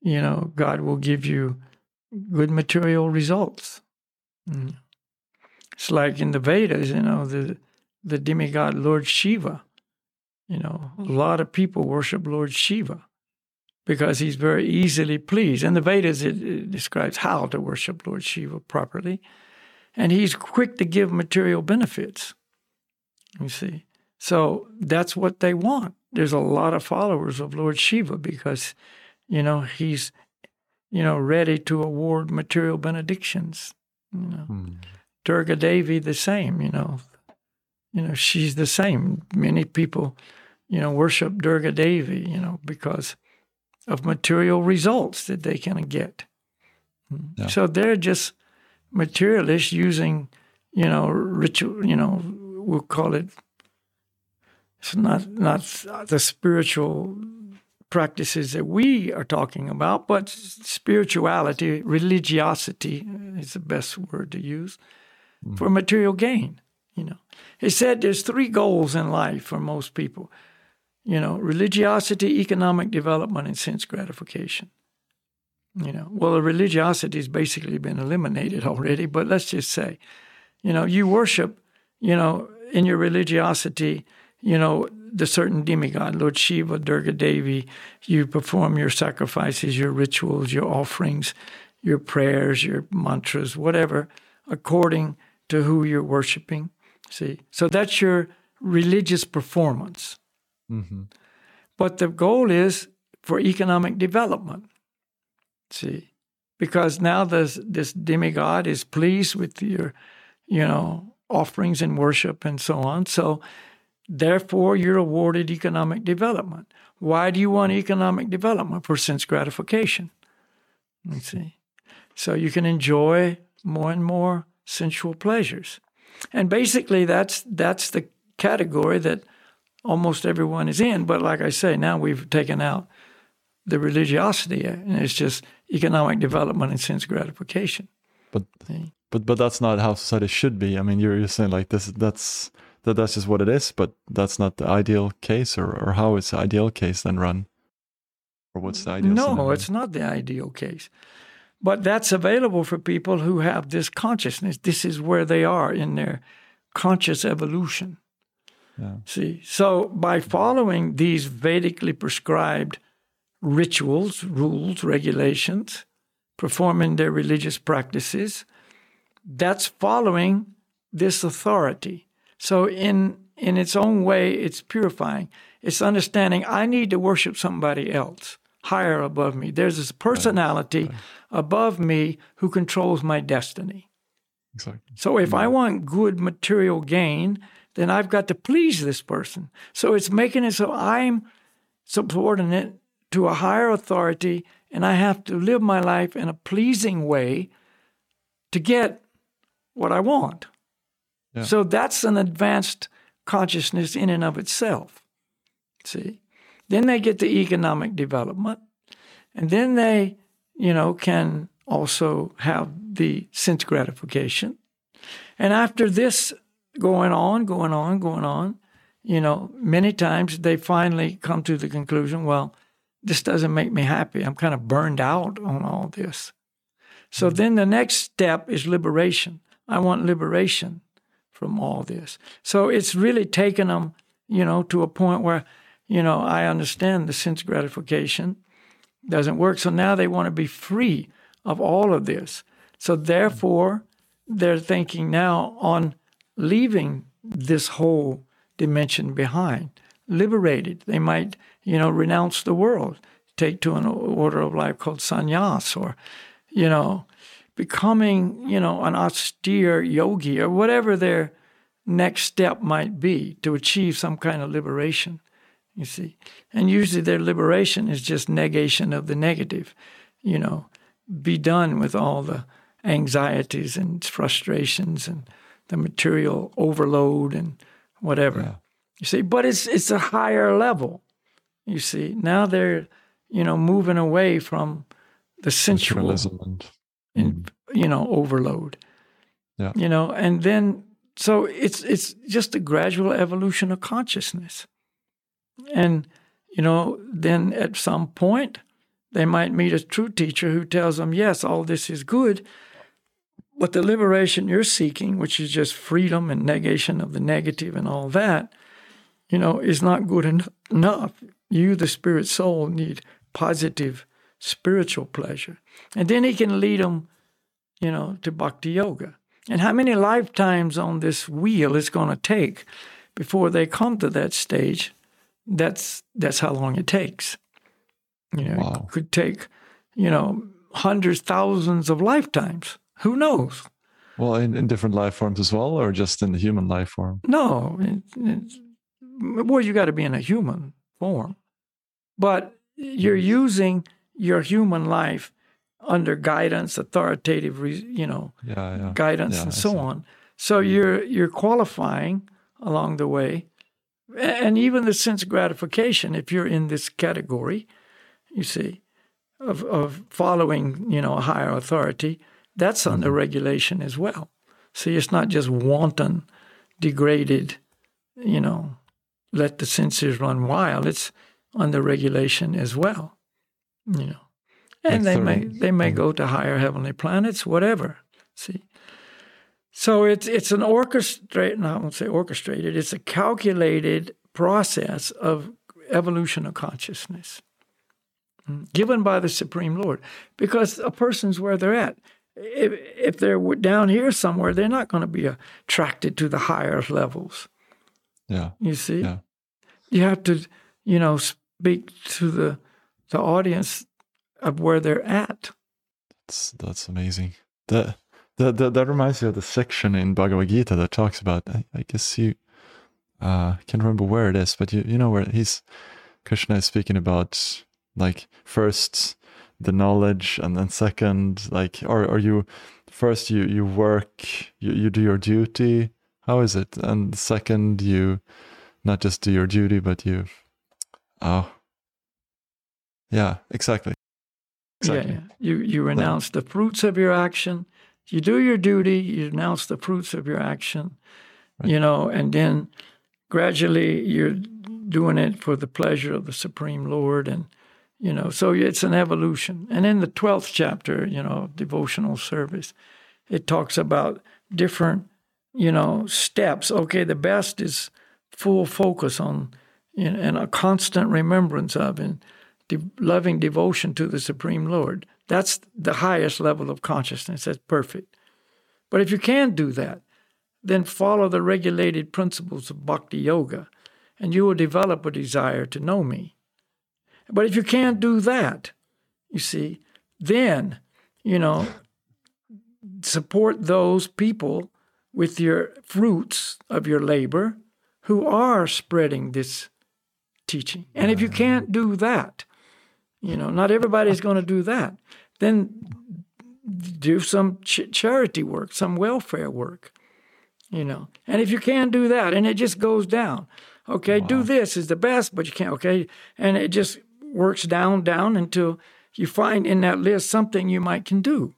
you know god will give you good material results Mm. it's like in the vedas you know the the demigod lord shiva you know a lot of people worship lord shiva because he's very easily pleased in the vedas it, it describes how to worship lord shiva properly and he's quick to give material benefits. You see, so that's what they want. There's a lot of followers of Lord Shiva because, you know, he's, you know, ready to award material benedictions. You know, Hmm. Durga Devi the same. You know, you know she's the same. Many people, you know, worship Durga Devi. You know, because of material results that they can get. Yeah. So they're just materialists using, you know, ritual, you know, we'll call it, it's not, not uh, the spiritual practices that we are talking about, but spirituality, religiosity is the best word to use mm. for material gain, you know. He said there's three goals in life for most people, you know, religiosity, economic development, and sense gratification. You know, well, the religiosity has basically been eliminated already, but let's just say, you know, you worship, you know, in your religiosity, you know, the certain demigod, Lord Shiva, Durga Devi, you perform your sacrifices, your rituals, your offerings, your prayers, your mantras, whatever, according to who you're worshiping. See, so that's your religious performance. Mhm. But the goal is for economic development. See, because now this this demigod is pleased with your, you know, offerings and worship and so on. So, therefore, you're awarded economic development. Why do you want economic development? For sense gratification. You see, so you can enjoy more and more sensual pleasures, and basically that's that's the category that almost everyone is in. But like I say, now we've taken out the religiosity, and it's just economic development and sense gratification. but but but that's not how society should be i mean you're, you're saying like this that's that that's just what it is but that's not the ideal case or or how is the ideal case then run or what's the ideal No, scenario? it's not the ideal case. But that's available for people who have this consciousness. This is where they are in their conscious evolution. yeah. See, so by following these Vedically prescribed rituals, rules, regulations, performing their religious practices, that's following this authority. So in in its own way, it's purifying. It's understanding I need to worship somebody else higher above me. There's this personality above me who controls my destiny. exactly So if I want good material gain, then I've got to please this person. So it's making it so I'm subordinate to a higher authority and I have to live my life in a pleasing way to get what I want. Yeah. So that's an advanced consciousness in and of itself. See? Then they get the economic development and then they, you know, can also have the sense gratification. And after this going on, going on, going on, you know, many times they finally come to the conclusion, well, this doesn't make me happy. I'm kind of burned out on all this. So hmm. then the next step is liberation. I want liberation from all this. So it's really taken them, you know, to a point where, you know, I understand the sense gratification doesn't work. So now they want to be free of all of this. So therefore, they're thinking now on leaving this whole dimension behind, liberated. They might, you know, renounce the world, take to an order of life called sannyas, or, you know, becoming, you know, an austere yogi or whatever their next step might be to achieve some kind of liberation. You see, and usually their liberation is just negation of the negative. You know, be done with all the anxieties and frustrations and the material overload and whatever. Yeah. You see, but it's it's a higher level. You see, now they're you know moving away from the sensual and, and you know overload. Yeah. You know, and then so it's it's just a gradual evolution of consciousness. And you know, then at some point they might meet a true teacher who tells them, "Yes, all this is good, but the liberation you're seeking, which is just freedom and negation of the negative and all that, you know, is not good en- enough. You, the spirit soul, need positive spiritual pleasure. And then he can lead them, you know, to bhakti yoga. And how many lifetimes on this wheel it's going to take before they come to that stage? That's that's how long it takes. You know, wow. it could take, you know, hundreds, thousands of lifetimes. Who knows? Well, in, in different life forms as well, or just in the human life form? No, it, well, you got to be in a human form, but you're mm. using your human life under guidance, authoritative, you know, yeah, yeah. guidance, yeah, and so on. So mm. you're you're qualifying along the way, and even the sense gratification. If you're in this category, you see, of of following, you know, a higher authority, that's under mm-hmm. regulation as well. See, it's not just wanton, degraded, you know, let the senses run wild. It's under regulation as well, you know. And they may they may go to higher heavenly planets, whatever. See, so it's it's an orchestrated. No, I won't say orchestrated. It's a calculated process of evolution of consciousness mm, given by the Supreme Lord, because a person's where they're at if, if they're down here somewhere, they're not going to be attracted to the higher levels. Yeah. You see? Yeah. You have to, you know, speak to the the audience of where they're at. That's that's amazing. That that that, that reminds me of the section in Bhagavad Gita that talks about. I, I guess you, uh, can't remember where it is, but you you know where he's Krishna is speaking about like first the knowledge and then second like or or you first you you work you, you do your duty how is it and second you not just do your duty but you oh yeah exactly exactly yeah, you you renounce the fruits of your action. You do your duty you renounce the fruits of your action right. you know and then gradually you're doing it for the pleasure of the supreme lord and you know so it's an evolution. And in the 12th chapter you know devotional service it talks about different you know steps. Okay the best is full focus on you know, and a constant remembrance of and de- loving devotion to the supreme lord. That's the highest level of consciousness. That's perfect. But if you can't do that then follow the regulated principles of bhakti yoga and you will develop a desire to know me. But if you can't do that, you see, then, you know, support those people with your fruits of your labor who are spreading this teaching. And if you can't do that, you know, not everybody's going to do that, then do some ch- charity work, some welfare work, you know. And if you can't do that, and it just goes down, okay, wow. do this is the best, but you can't, okay, and it just works down, down until you find in that list something you might can do.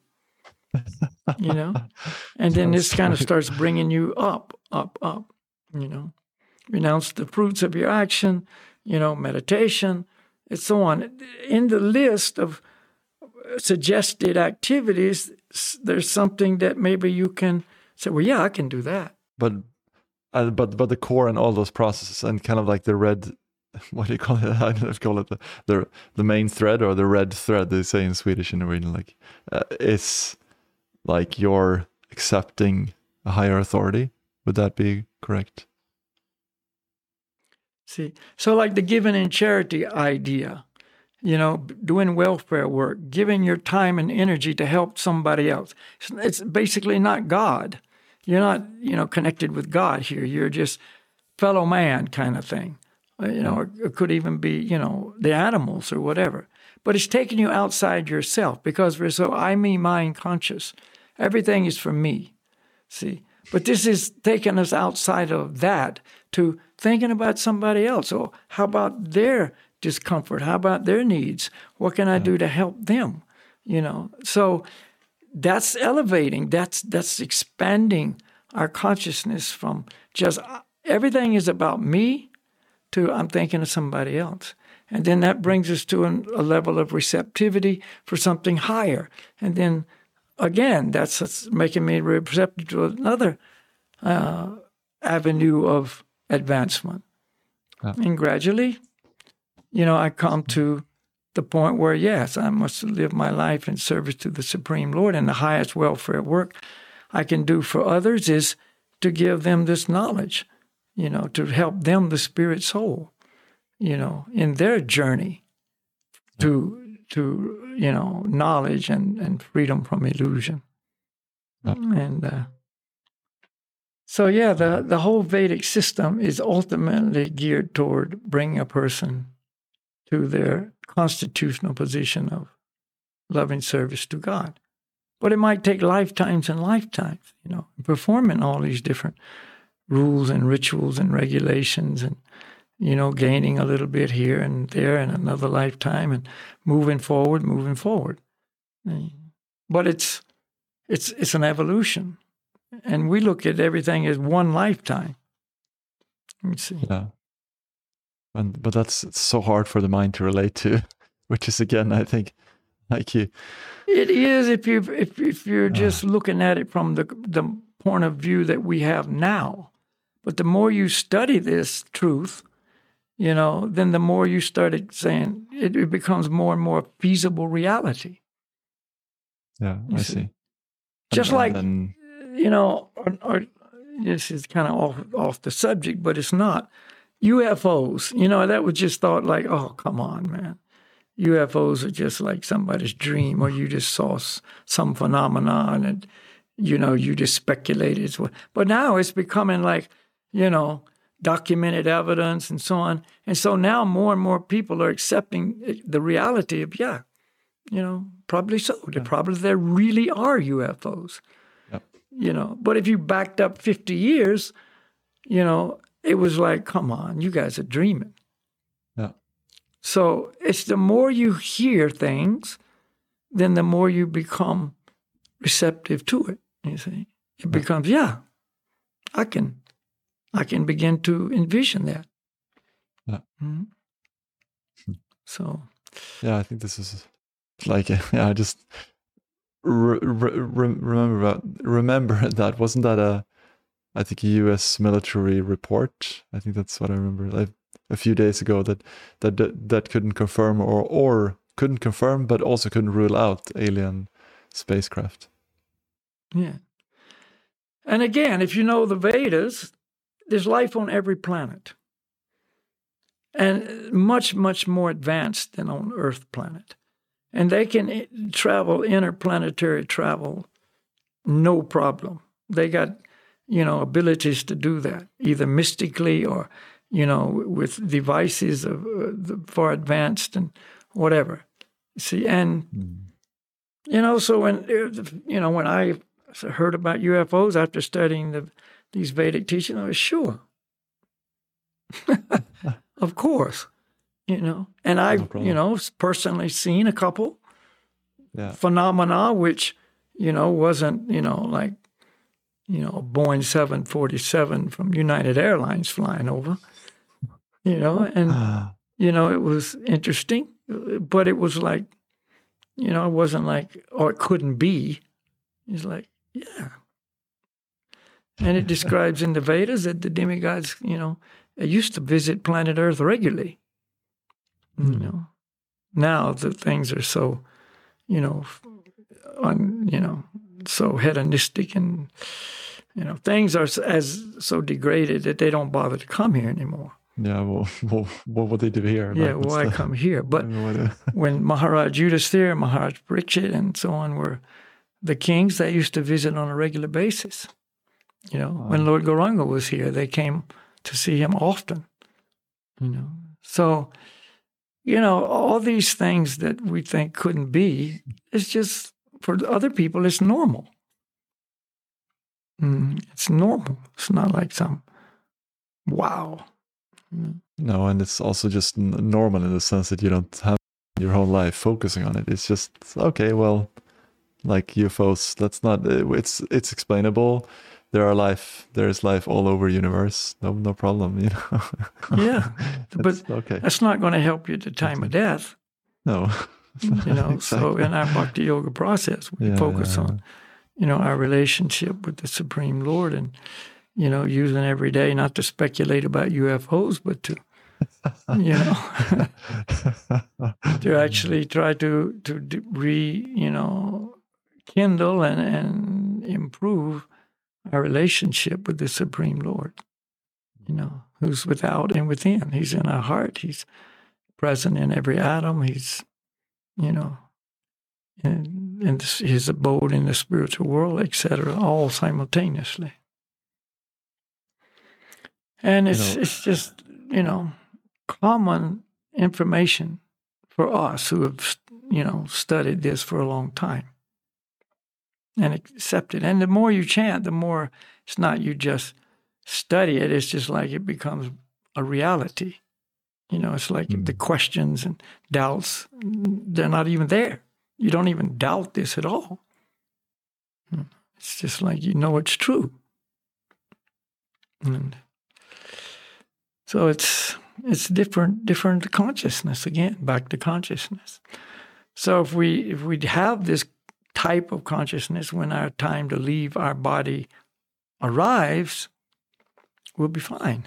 you know, and then this kind of starts bringing you up, up, up. You know, renounce the fruits of your action. You know, meditation, and so on. In the list of suggested activities, there's something that maybe you can say, well, yeah, I can do that. But, uh, but, but the core and all those processes and kind of like the red what do you call it? I don't know call it the, the, the main thread or the red thread they say in Swedish in Norwegian. Like, uh, is like you're accepting a higher authority. Would that be correct? See, so like the giving in charity idea, you know, doing welfare work, giving your time and energy to help somebody else. It's basically not God. You're not, you know, connected with God here. You're just fellow man kind of thing uh, you know, it could even be, you know, the animals or whatever. But it's taking you outside yourself because we're so I, me, mine conscious. Everything is for me. See? But this is taking us outside of that to thinking about somebody else. Or oh, how about their discomfort? How about their needs? What can I do to help them? You know, so that's elevating. That's that's expanding our consciousness from just everything is about me to I'm thinking of somebody else. And then that brings us to an, a level of receptivity for something higher. And then again, that's making me receptive to another uh, avenue of advancement. And gradually, you know, I come to the point where, yes, I must live my life in service to the Supreme Lord, and the highest welfare work I can do for others is to give them this knowledge, you know, to help them, the spirit soul, you know, in their journey to to you know knowledge and and freedom from illusion, and. Uh, so yeah, the, the whole Vedic system is ultimately geared toward bringing a person to their constitutional position of loving service to God. But it might take lifetimes and lifetimes, you know, performing all these different rules and rituals and regulations and, you know, gaining a little bit here and there in another lifetime and moving forward, moving forward. Mm. But it's it's it's an evolution. And we look at everything as one lifetime. Let me see. Yeah. And but that's so hard for the mind to relate to, which is again, I think, like you. It is if you if if you're ah. just uh, looking at it from the the point of view that we have now. But the more you study this truth, you know, then the more you started saying it, it becomes more and more feasible reality. Yeah, you I see. see. Just and, like and you know, or, or this is kind of off off the subject, but it's not. UFOs, you know, that was just thought like, oh, come on, man. UFOs are just like somebody's dream, or you just saw some phenomenon and, you know, you just speculated. But now it's becoming like, you know, documented evidence and so on. And so now more and more people are accepting eh, the reality of, yeah, you know, probably so. Yeah. Probably there really are UFOs you know. But if you backed up 50 years, you know, it was like, come on, you guys are dreaming. Yeah. So it's the more you hear things, then the more you become receptive to it. You see, it becomes, yeah, I can, I can begin to envision that. Yeah. Mm-hmm. So. Yeah, I think this is like, yeah, I just re- re- remember remember that wasn't that a I think a U.S. military report. I think that's what I remember. Like a few days ago, that that that, that couldn't confirm or or couldn't confirm, but also couldn't rule out alien spacecraft. Yeah. And again, if you know the Vedas, there's life on every planet, and uh, much much more advanced than on Earth planet and they can travel interplanetary travel no problem. They got you know abilities to do that either mystically or you know with devices of, uh, far advanced and whatever. See and mm. you know so when uh, you know when i heard about ufos after studying the these vedic teachings i was sure. Of course you know. And I've, no you know, personally seen a couple yeah. phenomena which, you know, wasn't, you know, like, you know, Boeing 747 from United Airlines flying over, you know, and, you know, it was interesting, but it was like, you know, it wasn't like, or it couldn't be. It's like, yeah. And it describes in the Vedas that the demigods, you know, used to visit planet Earth regularly. You hmm. know, now that things are so, you know, un, you know, so hedonistic and you know things are as so degraded that they don't bother to come here anymore. Yeah, well, well what would they do here? Yeah, why the, come here? But when Maharaj Yudhisthira, Maharaj Parikshit, and so on were the kings, they used to visit on a regular basis. You know, when Lord Gauranga was here, they came to see him often. You know, so you know all these things that we think couldn't be. It's just for other people, it's normal. Mm, it's normal. It's not like some wow. No, and it's also just normal in the sense that you don't have your whole life focusing on it. It's just okay. Well, like UFOs, that's not. Uh, it's it's explainable. There are life. There is life all over universe. No, no problem. You know. yeah, but okay. That's not going to help you at the time of death. No. you know. exactly. So in our bhakti yoga process, we yeah, focus yeah, on, you know, our relationship with the Supreme Lord, and you know, using every day not to speculate about UFOs, but to you know, to actually try to to re you know kindle and and improve our relationship with the Supreme Lord. You know, who's without and within. He's in our heart. He's present in every atom. He's, you know, in, in his abode in the spiritual world, etc., all simultaneously. And it's you know, it's just you know common information for us who have, you know, studied this for a long time and accept it. And the more you chant, the more it's not you just study it, it's just like it becomes a reality. You know, it's like mm. the questions and doubts, they're not even there. You don't even doubt this at all. Hmm. It's just like you know it's true. And so it's it's different different consciousness again back to consciousness so if we if we have this type of consciousness when our time to leave our body arrives we'll be fine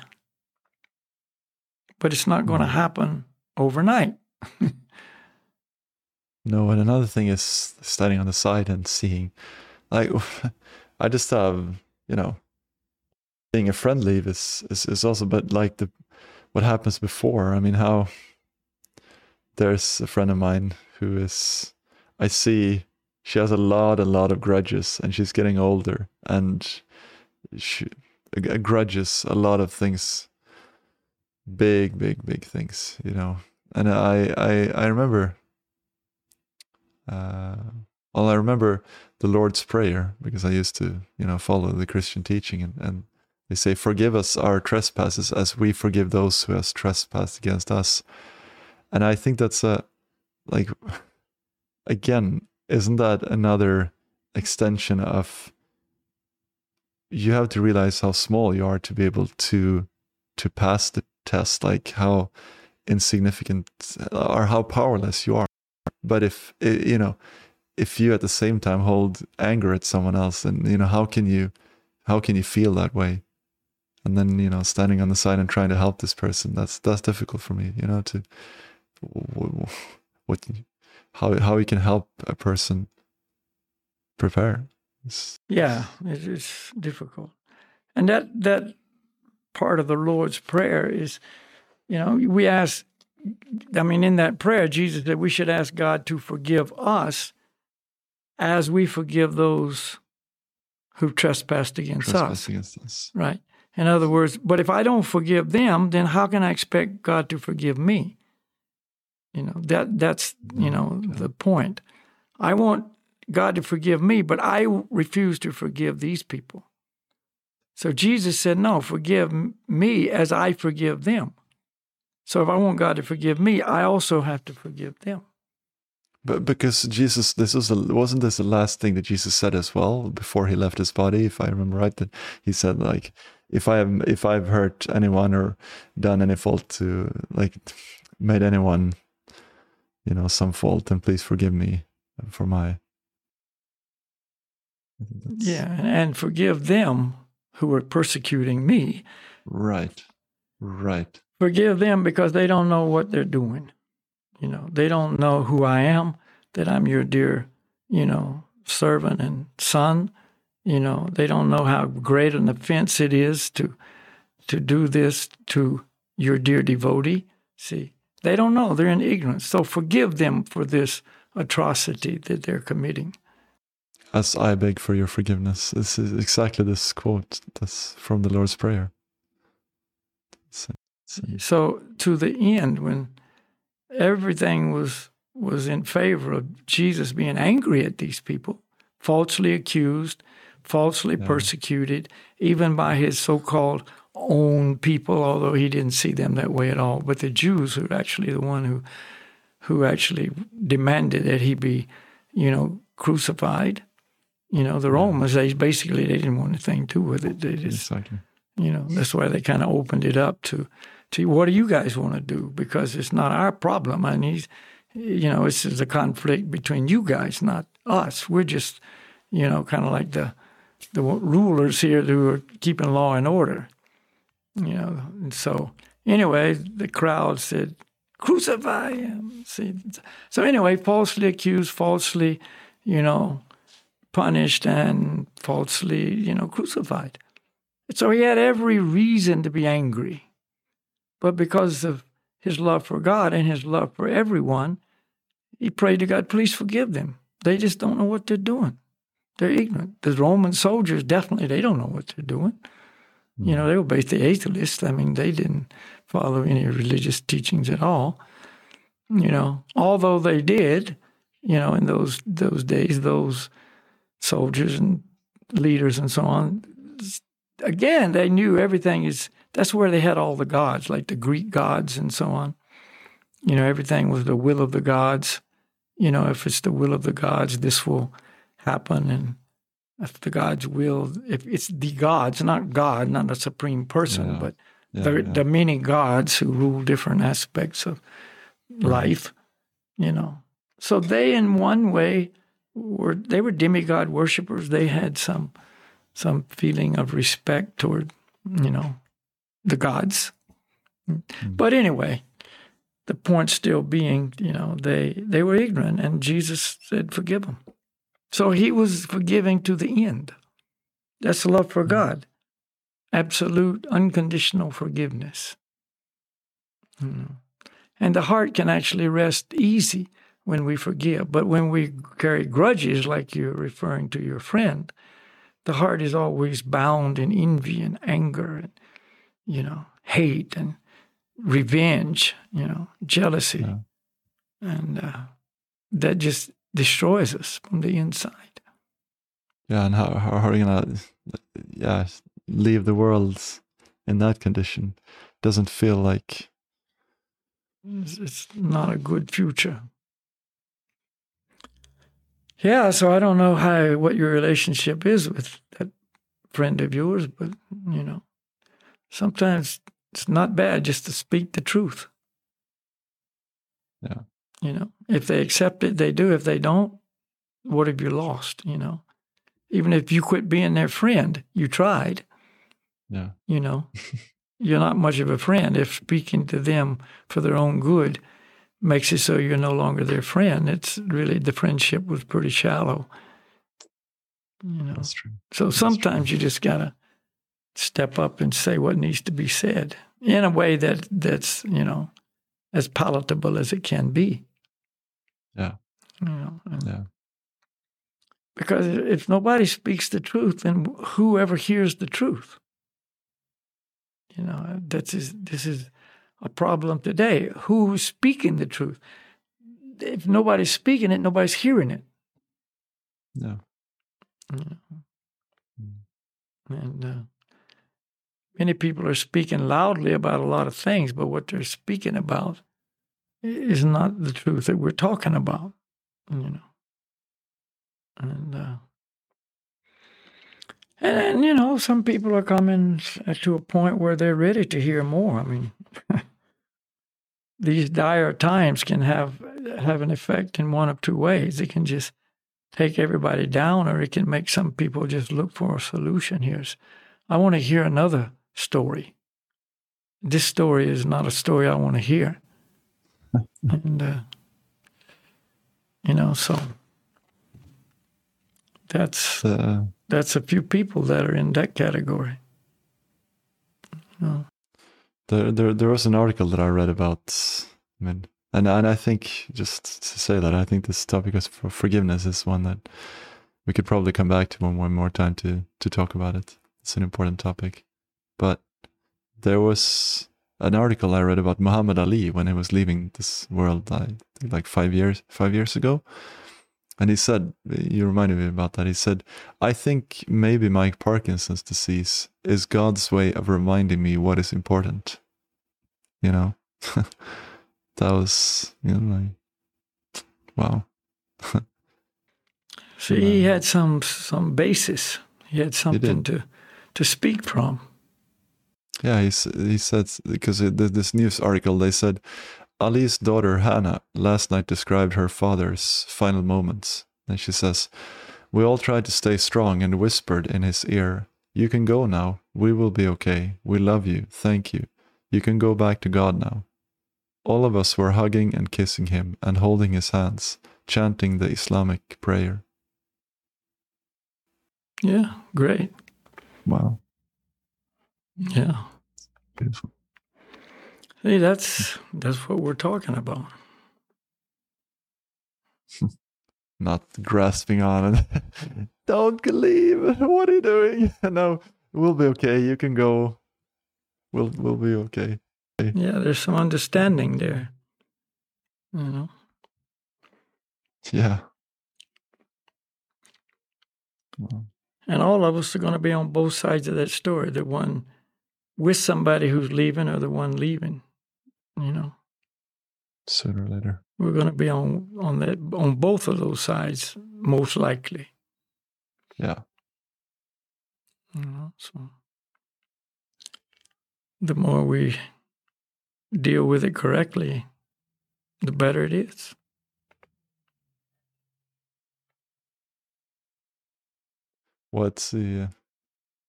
but it's not going to hmm. happen overnight no and another thing is standing on the side and seeing like i just have you know being a friend leave is, is is also but like the what happens before. I mean, how there's a friend of mine who is, I see she has a lot, a lot of grudges, and she's getting older, and she grudges a lot of things, big, big, big things, you know. And I, I, I remember. Uh, well, I remember the Lord's Prayer because I used to, you know, follow the Christian teaching, and, and they say, Forgive us our trespasses as we forgive those who has trespassed against us. And I think that's a, like, again, isn't that another extension of you have to realize how small you are to be able to to pass the test like how insignificant or how powerless you are. But if you know if you at the same time hold anger at someone else and you know how can you how can you feel that way? And then you know standing on the side and trying to help this person that's that's difficult for me you know to what how how we can help a person prepare. It's, yeah it's difficult. And that that part of the lord's prayer is you know we ask i mean in that prayer jesus said we should ask god to forgive us as we forgive those who've trespassed against trespassed us against us. Right. In other words, but if I don't forgive them, then how can I expect God to forgive me? You know, that that's, you know, okay. the point. I want God to forgive me, but I refuse to forgive these people. So Jesus said, No, forgive me as I forgive them. So if I want God to forgive me, I also have to forgive them. But because Jesus, this was a, wasn't this the last thing that Jesus said as well before he left his body, if I remember right? That he said like, if I have if I've hurt anyone or done any fault to like made anyone, you know, some fault, then please forgive me for my. Yeah, and forgive them who are persecuting me. Right, right. Forgive them because they don't know what they're doing. You know, they don't know who I am. That I'm your dear, you know, servant and son you know, they don't know how great an offense it is to to do this to your dear devotee. See, they don't know. They're in ignorance. So forgive them for this atrocity that they're committing. As I beg for your forgiveness. This is exactly this quote that's from the Lord's Prayer. So to the end, when everything was was in favor of Jesus being angry at these people, falsely accused, falsely yeah. persecuted, even by his so-called own people, although he didn't see them that way at all. But the Jews were actually the one who who actually demanded that he be, you know, crucified. You know, the Romans, they basically they didn't want anything to do with it. They just, exactly. you know, that's why they kind of opened it up to, to what do you guys want to do? Because it's not our problem. And he's, you know, this is a conflict between you guys, not us. We're just, you know, kind of like the the rulers here who are keeping law and order. You know, and so anyway, the crowd said, "Crucify him." See, so anyway, falsely accused, falsely, you know, punished, and falsely, you know, crucified. So he had every reason to be angry, but because of his love for God and his love for everyone, he prayed to God, "Please forgive them. They just don't know what they're doing." They're ignorant. The Roman soldiers definitely they don't know what they're doing. You know, they were basically atheists. I mean, they didn't follow any religious teachings at all. You know, although they did, you know, in those those days, those soldiers and leaders and so on, again, they knew everything is. That's where they had all the gods, like the Greek gods and so on. You know, everything was the will of the gods. You know, if it's the will of the gods, this will happen and if the God's will, if it's the gods, not God, not a supreme person, yeah. but yeah, the, yeah. the many gods who rule different aspects of life, you know. So they, in one way, were they were demigod worshippers. They had some some feeling of respect toward, you know, the gods. Mm-hmm. But anyway, the point still being, you know, they they were ignorant, and Jesus said, "Forgive them." So he was forgiving to the end. That's love for God. Absolute, unconditional forgiveness. Hmm. And the heart can actually rest easy when we forgive. But when we carry grudges, like you're referring to your friend, the heart is always bound in envy and anger and, you know, hate and revenge, you know, jealousy. Yeah. And uh, that just destroys us from the inside. Yeah, and how, how are you gonna yeah leave the world in that condition? Doesn't feel like it's, it's not a good future. Yeah, so I don't know how what your relationship is with that friend of yours, but you know, sometimes it's not bad just to speak the truth. Yeah. You know, if they accept it, they do. If they don't, what have you lost? You know, even if you quit being their friend, you tried. Yeah. You know, you're not much of a friend if speaking to them for their own good makes it so you're no longer their friend. It's really the friendship was pretty shallow. You know, that's true. So that's sometimes true. you just gotta step up and say what needs to be said in a way that that's you know as palatable as it can be. Yeah. You know, yeah. Because if nobody speaks the truth, then whoever hears the truth? You know, that's is, this is a problem today. Who's speaking the truth? If nobody's speaking it, nobody's hearing it. No. Mm. And uh, many people are speaking loudly about a lot of things, but what they're speaking about is not the truth that we're talking about, you know. And uh, and, and you know, some people are coming to a point where they're ready to hear more. I mean, these dire times can have have an effect in one of two ways. It can just take everybody down, or it can make some people just look for a solution. Here's, I want to hear another story. This story is not a story I want to hear and uh, you know, so that's uh, that's a few people that are in that category. You know. There, there, there was an article that I read about. I mean, and and I think just to say that I think this topic of forgiveness is one that we could probably come back to one, one more time to to talk about it. It's an important topic, but there was an article I read about Muhammad Ali when he was leaving this world, I think like five years five years ago. And he said, you reminded me about that. He said, I think maybe my Parkinson's disease is God's way of reminding me what is important. You know, that was, you know, like, wow. so he had some some basis. He had something he to to speak from. Yeah, he he said because this news article they said Ali's daughter Hana last night described her father's final moments, and she says, "We all tried to stay strong and whispered in his ear, "You can go now. We will be okay. We love you. Thank you. You can go back to God now." All of us were hugging and kissing him and holding his hands, chanting the Islamic prayer. Yeah, great. Wow. Yeah. Beautiful. See, that's that's what we're talking about. Not grasping on it. Don't leave. What are you doing? No, we'll be okay. You can go. We'll we'll be okay. Yeah, there's some understanding there. You know. Yeah. And all of us are going to be on both sides of that story the one with somebody who's leaving or the one leaving, you know. Sooner or later. We're going to be on, on, that, on both of those sides, most likely. Yeah. You know, so the more we deal with it correctly, the better it is. what's the uh,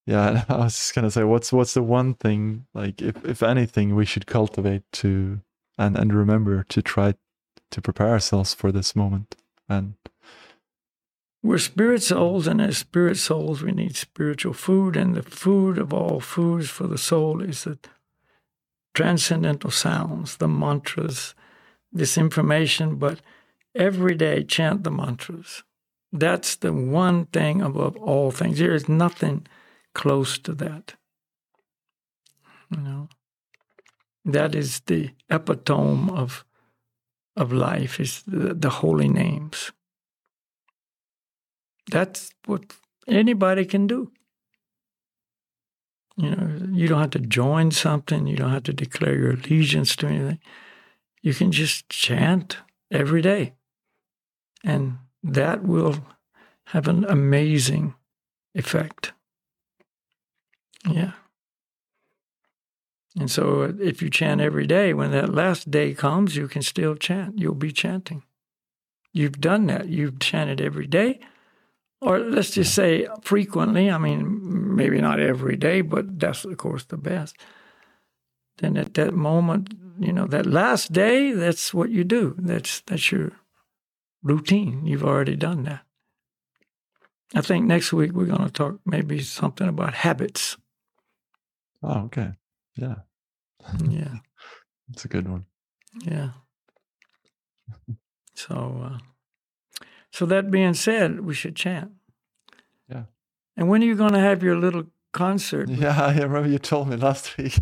yeah i was just gonna say what's what's the one thing like if if anything we should cultivate to and and remember to try to prepare ourselves for this moment and we're spirit souls and as spirit souls we need spiritual food and the food of all foods for the soul is the transcendental sounds the mantras this information but every day chant the mantras that's the one thing above all things. There is nothing close to that. You know, that is the epitome of of life is the, the holy names. That's what anybody can do. You know, you don't have to join something. You don't have to declare your allegiance to anything. You can just chant every day, and that will have an amazing effect. Yeah. And so uh, if you chant every day, when that last day comes, you can still chant. You'll be chanting. You've done that. You've chanted every day. Or let's just say frequently. I mean, maybe not every day, but that's, of course, the best. Then at that moment, you know, that last day, that's what you do. That's, that's your routine. You've already done that. I think next week we're going to talk maybe something about habits. Oh, okay. Yeah. Yeah. It's a good one. Yeah. So, uh, so that being said, we should chant. Yeah. And when are you going to have your little concert? Yeah, I remember you told me last week.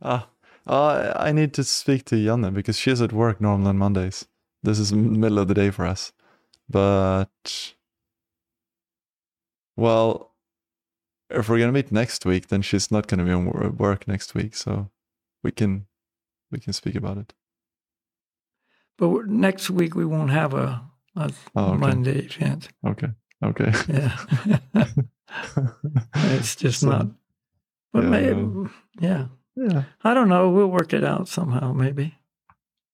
uh, uh, I need to speak to Janne because she's at work normally on Mondays. This is the middle of the day for us. But well, if we're gonna meet next week, then she's not gonna be on work next week, so we can we can speak about it. But next week we won't have a, a oh, okay. Monday event. Okay. Okay. Yeah. it's just so, not. But yeah, maybe, yeah. Yeah. I don't know. We'll work it out somehow, maybe.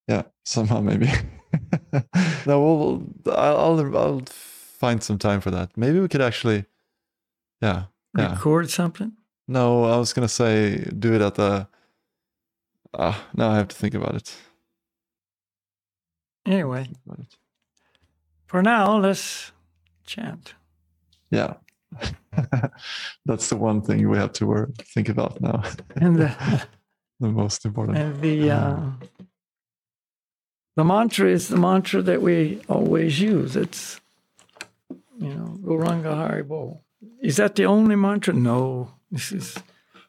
Yeah, somehow, maybe. no, we'll, I'll, I'll find some time for that. Maybe we could actually, yeah, yeah. record something. No, I was gonna say do it at the. Ah, uh, now I have to think about it. Anyway, about it. for now, let's chant. Yeah, that's the one thing we have to work, think about now. and the, the most important. And the. Uh, the mantra is the mantra that we always use. It's, you know, Gauranga Haribol. Is that the only mantra? No. This is,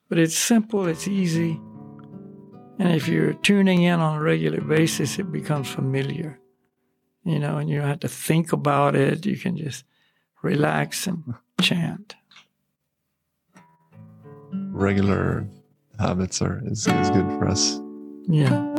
but it's simple, it's easy, And if you're tuning in on a regular basis, it becomes familiar, you know, and you don't have to think about it. You can just relax and chant. Regular habits are is, is good for us. Yeah.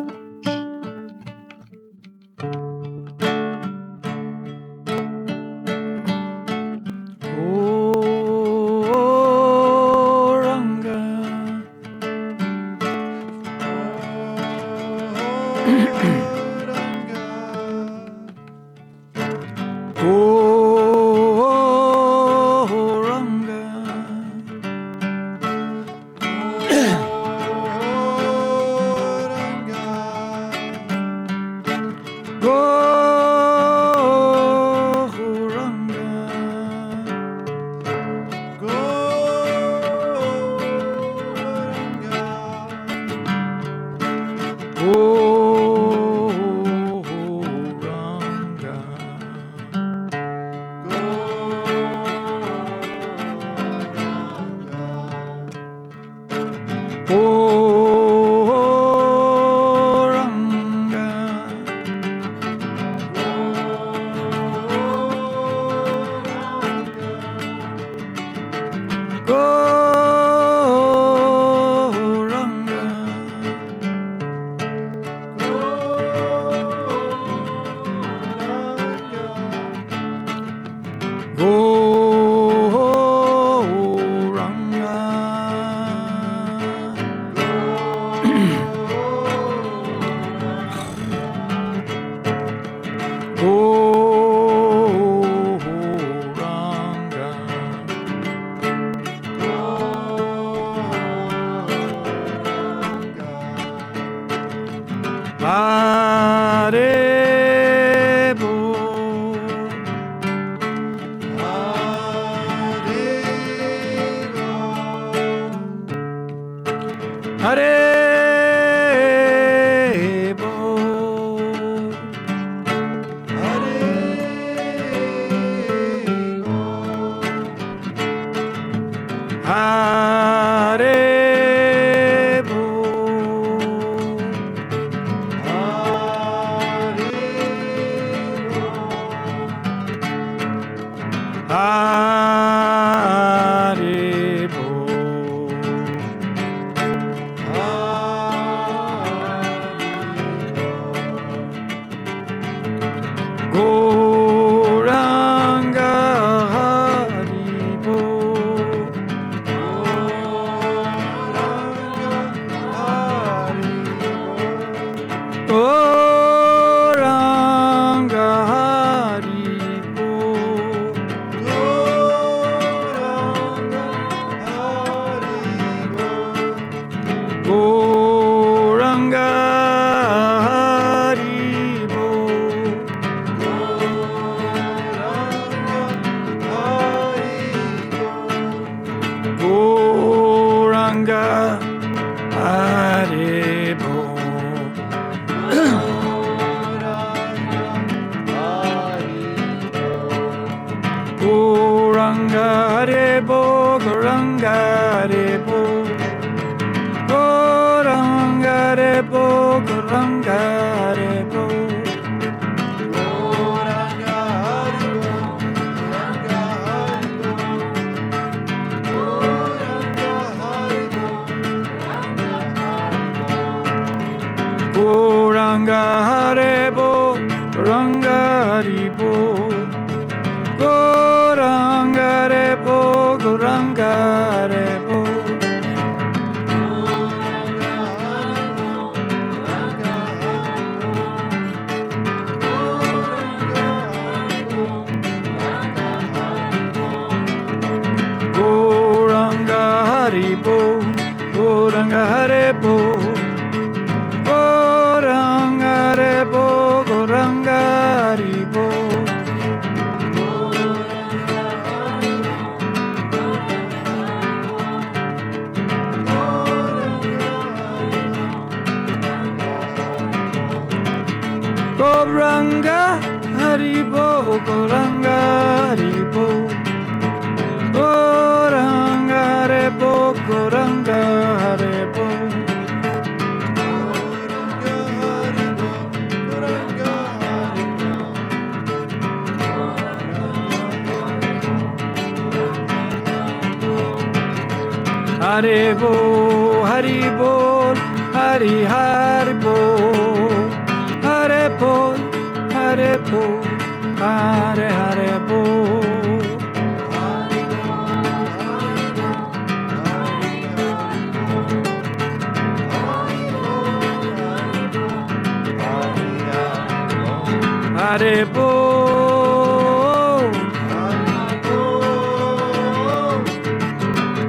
Hare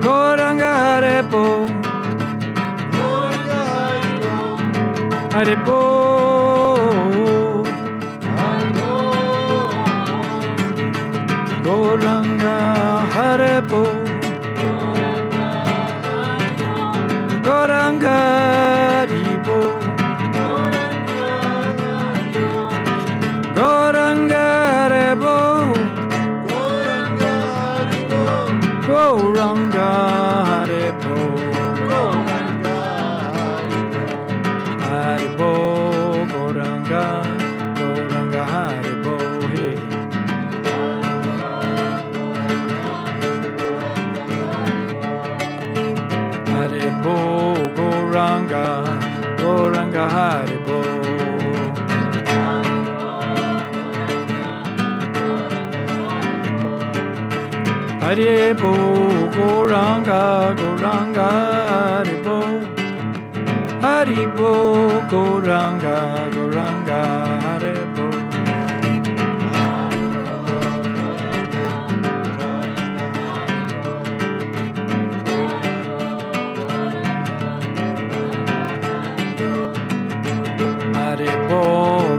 Gauranga Hare Bol, Hare Gauranga, Gauranga, Hare Bo. Hare Bo, Gauranga, Gauranga, Hare Bo. Hare Bo,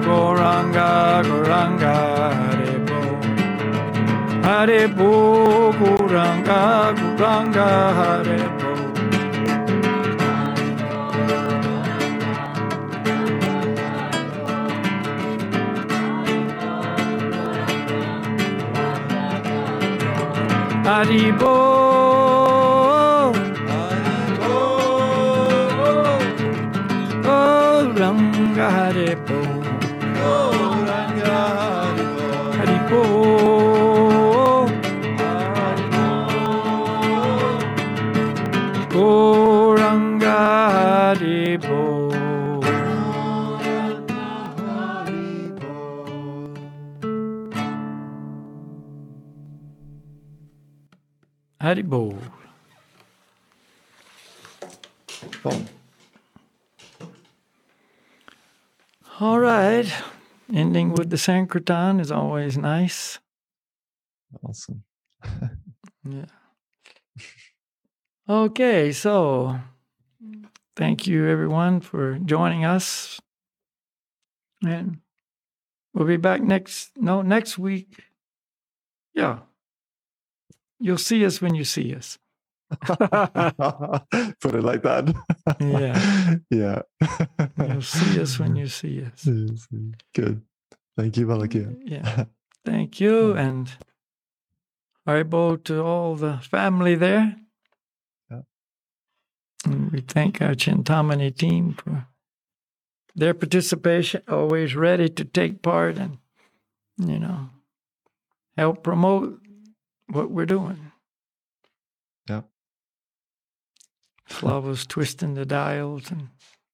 Gauranga, Gauranga, Hare Bo. Hare Bo, Gauranga, Ending with the Sankirtan is always nice. awesome. Yeah. Okay, so thank you everyone for joining us. And we'll be back next no next week. Yeah. You'll see us when you see us. Put it like that. Yeah. yeah. You'll see us when you see us. Yes, Good. Thank you, Malakia. Mm, yeah. Thank you and Haribol to all the family there. Yeah. And we thank our Chintamani team for their participation, always ready to take part and, you know, help promote what we're doing. Yeah. Slava's twisting the dials and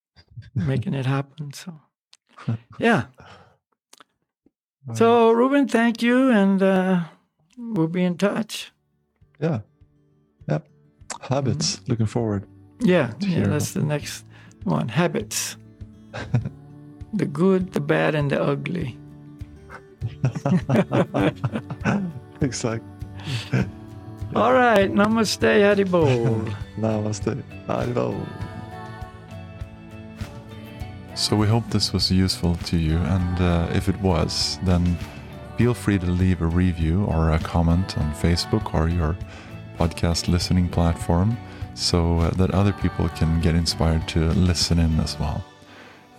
making it happen. So, yeah. So, Ruben, thank you, and uh, we'll be in touch. yeah. Yep. Habits. Looking forward. Yeah, yeah, that's the next one. Habits. the good, the bad, and the ugly. Exactly. All right, namaste, Haribol. Namaste. Haribol. So we hope this was useful to you, and uh, if it was, then feel free to leave a review or a comment on Facebook or your podcast listening platform, so uh, that other people can get inspired to listen in as well.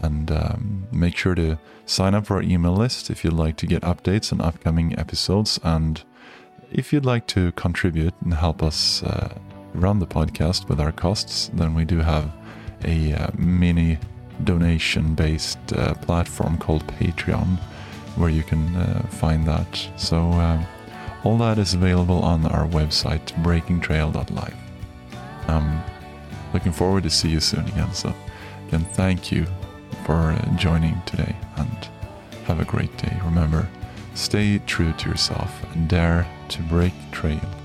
And um, make sure to sign up for our email list if you'd like to get updates on upcoming episodes. And if you'd like to contribute and help us uh, run the podcast with our costs, then we do have a uh, mini donation based uh, platform called Patreon where you can uh, find that. So, um, all that is available on our website, breakingtrail.life. I'm looking forward to see you soon again. So, again, thank you for uh, joining today and have a great day. Remember, stay true to yourself and dare to break trail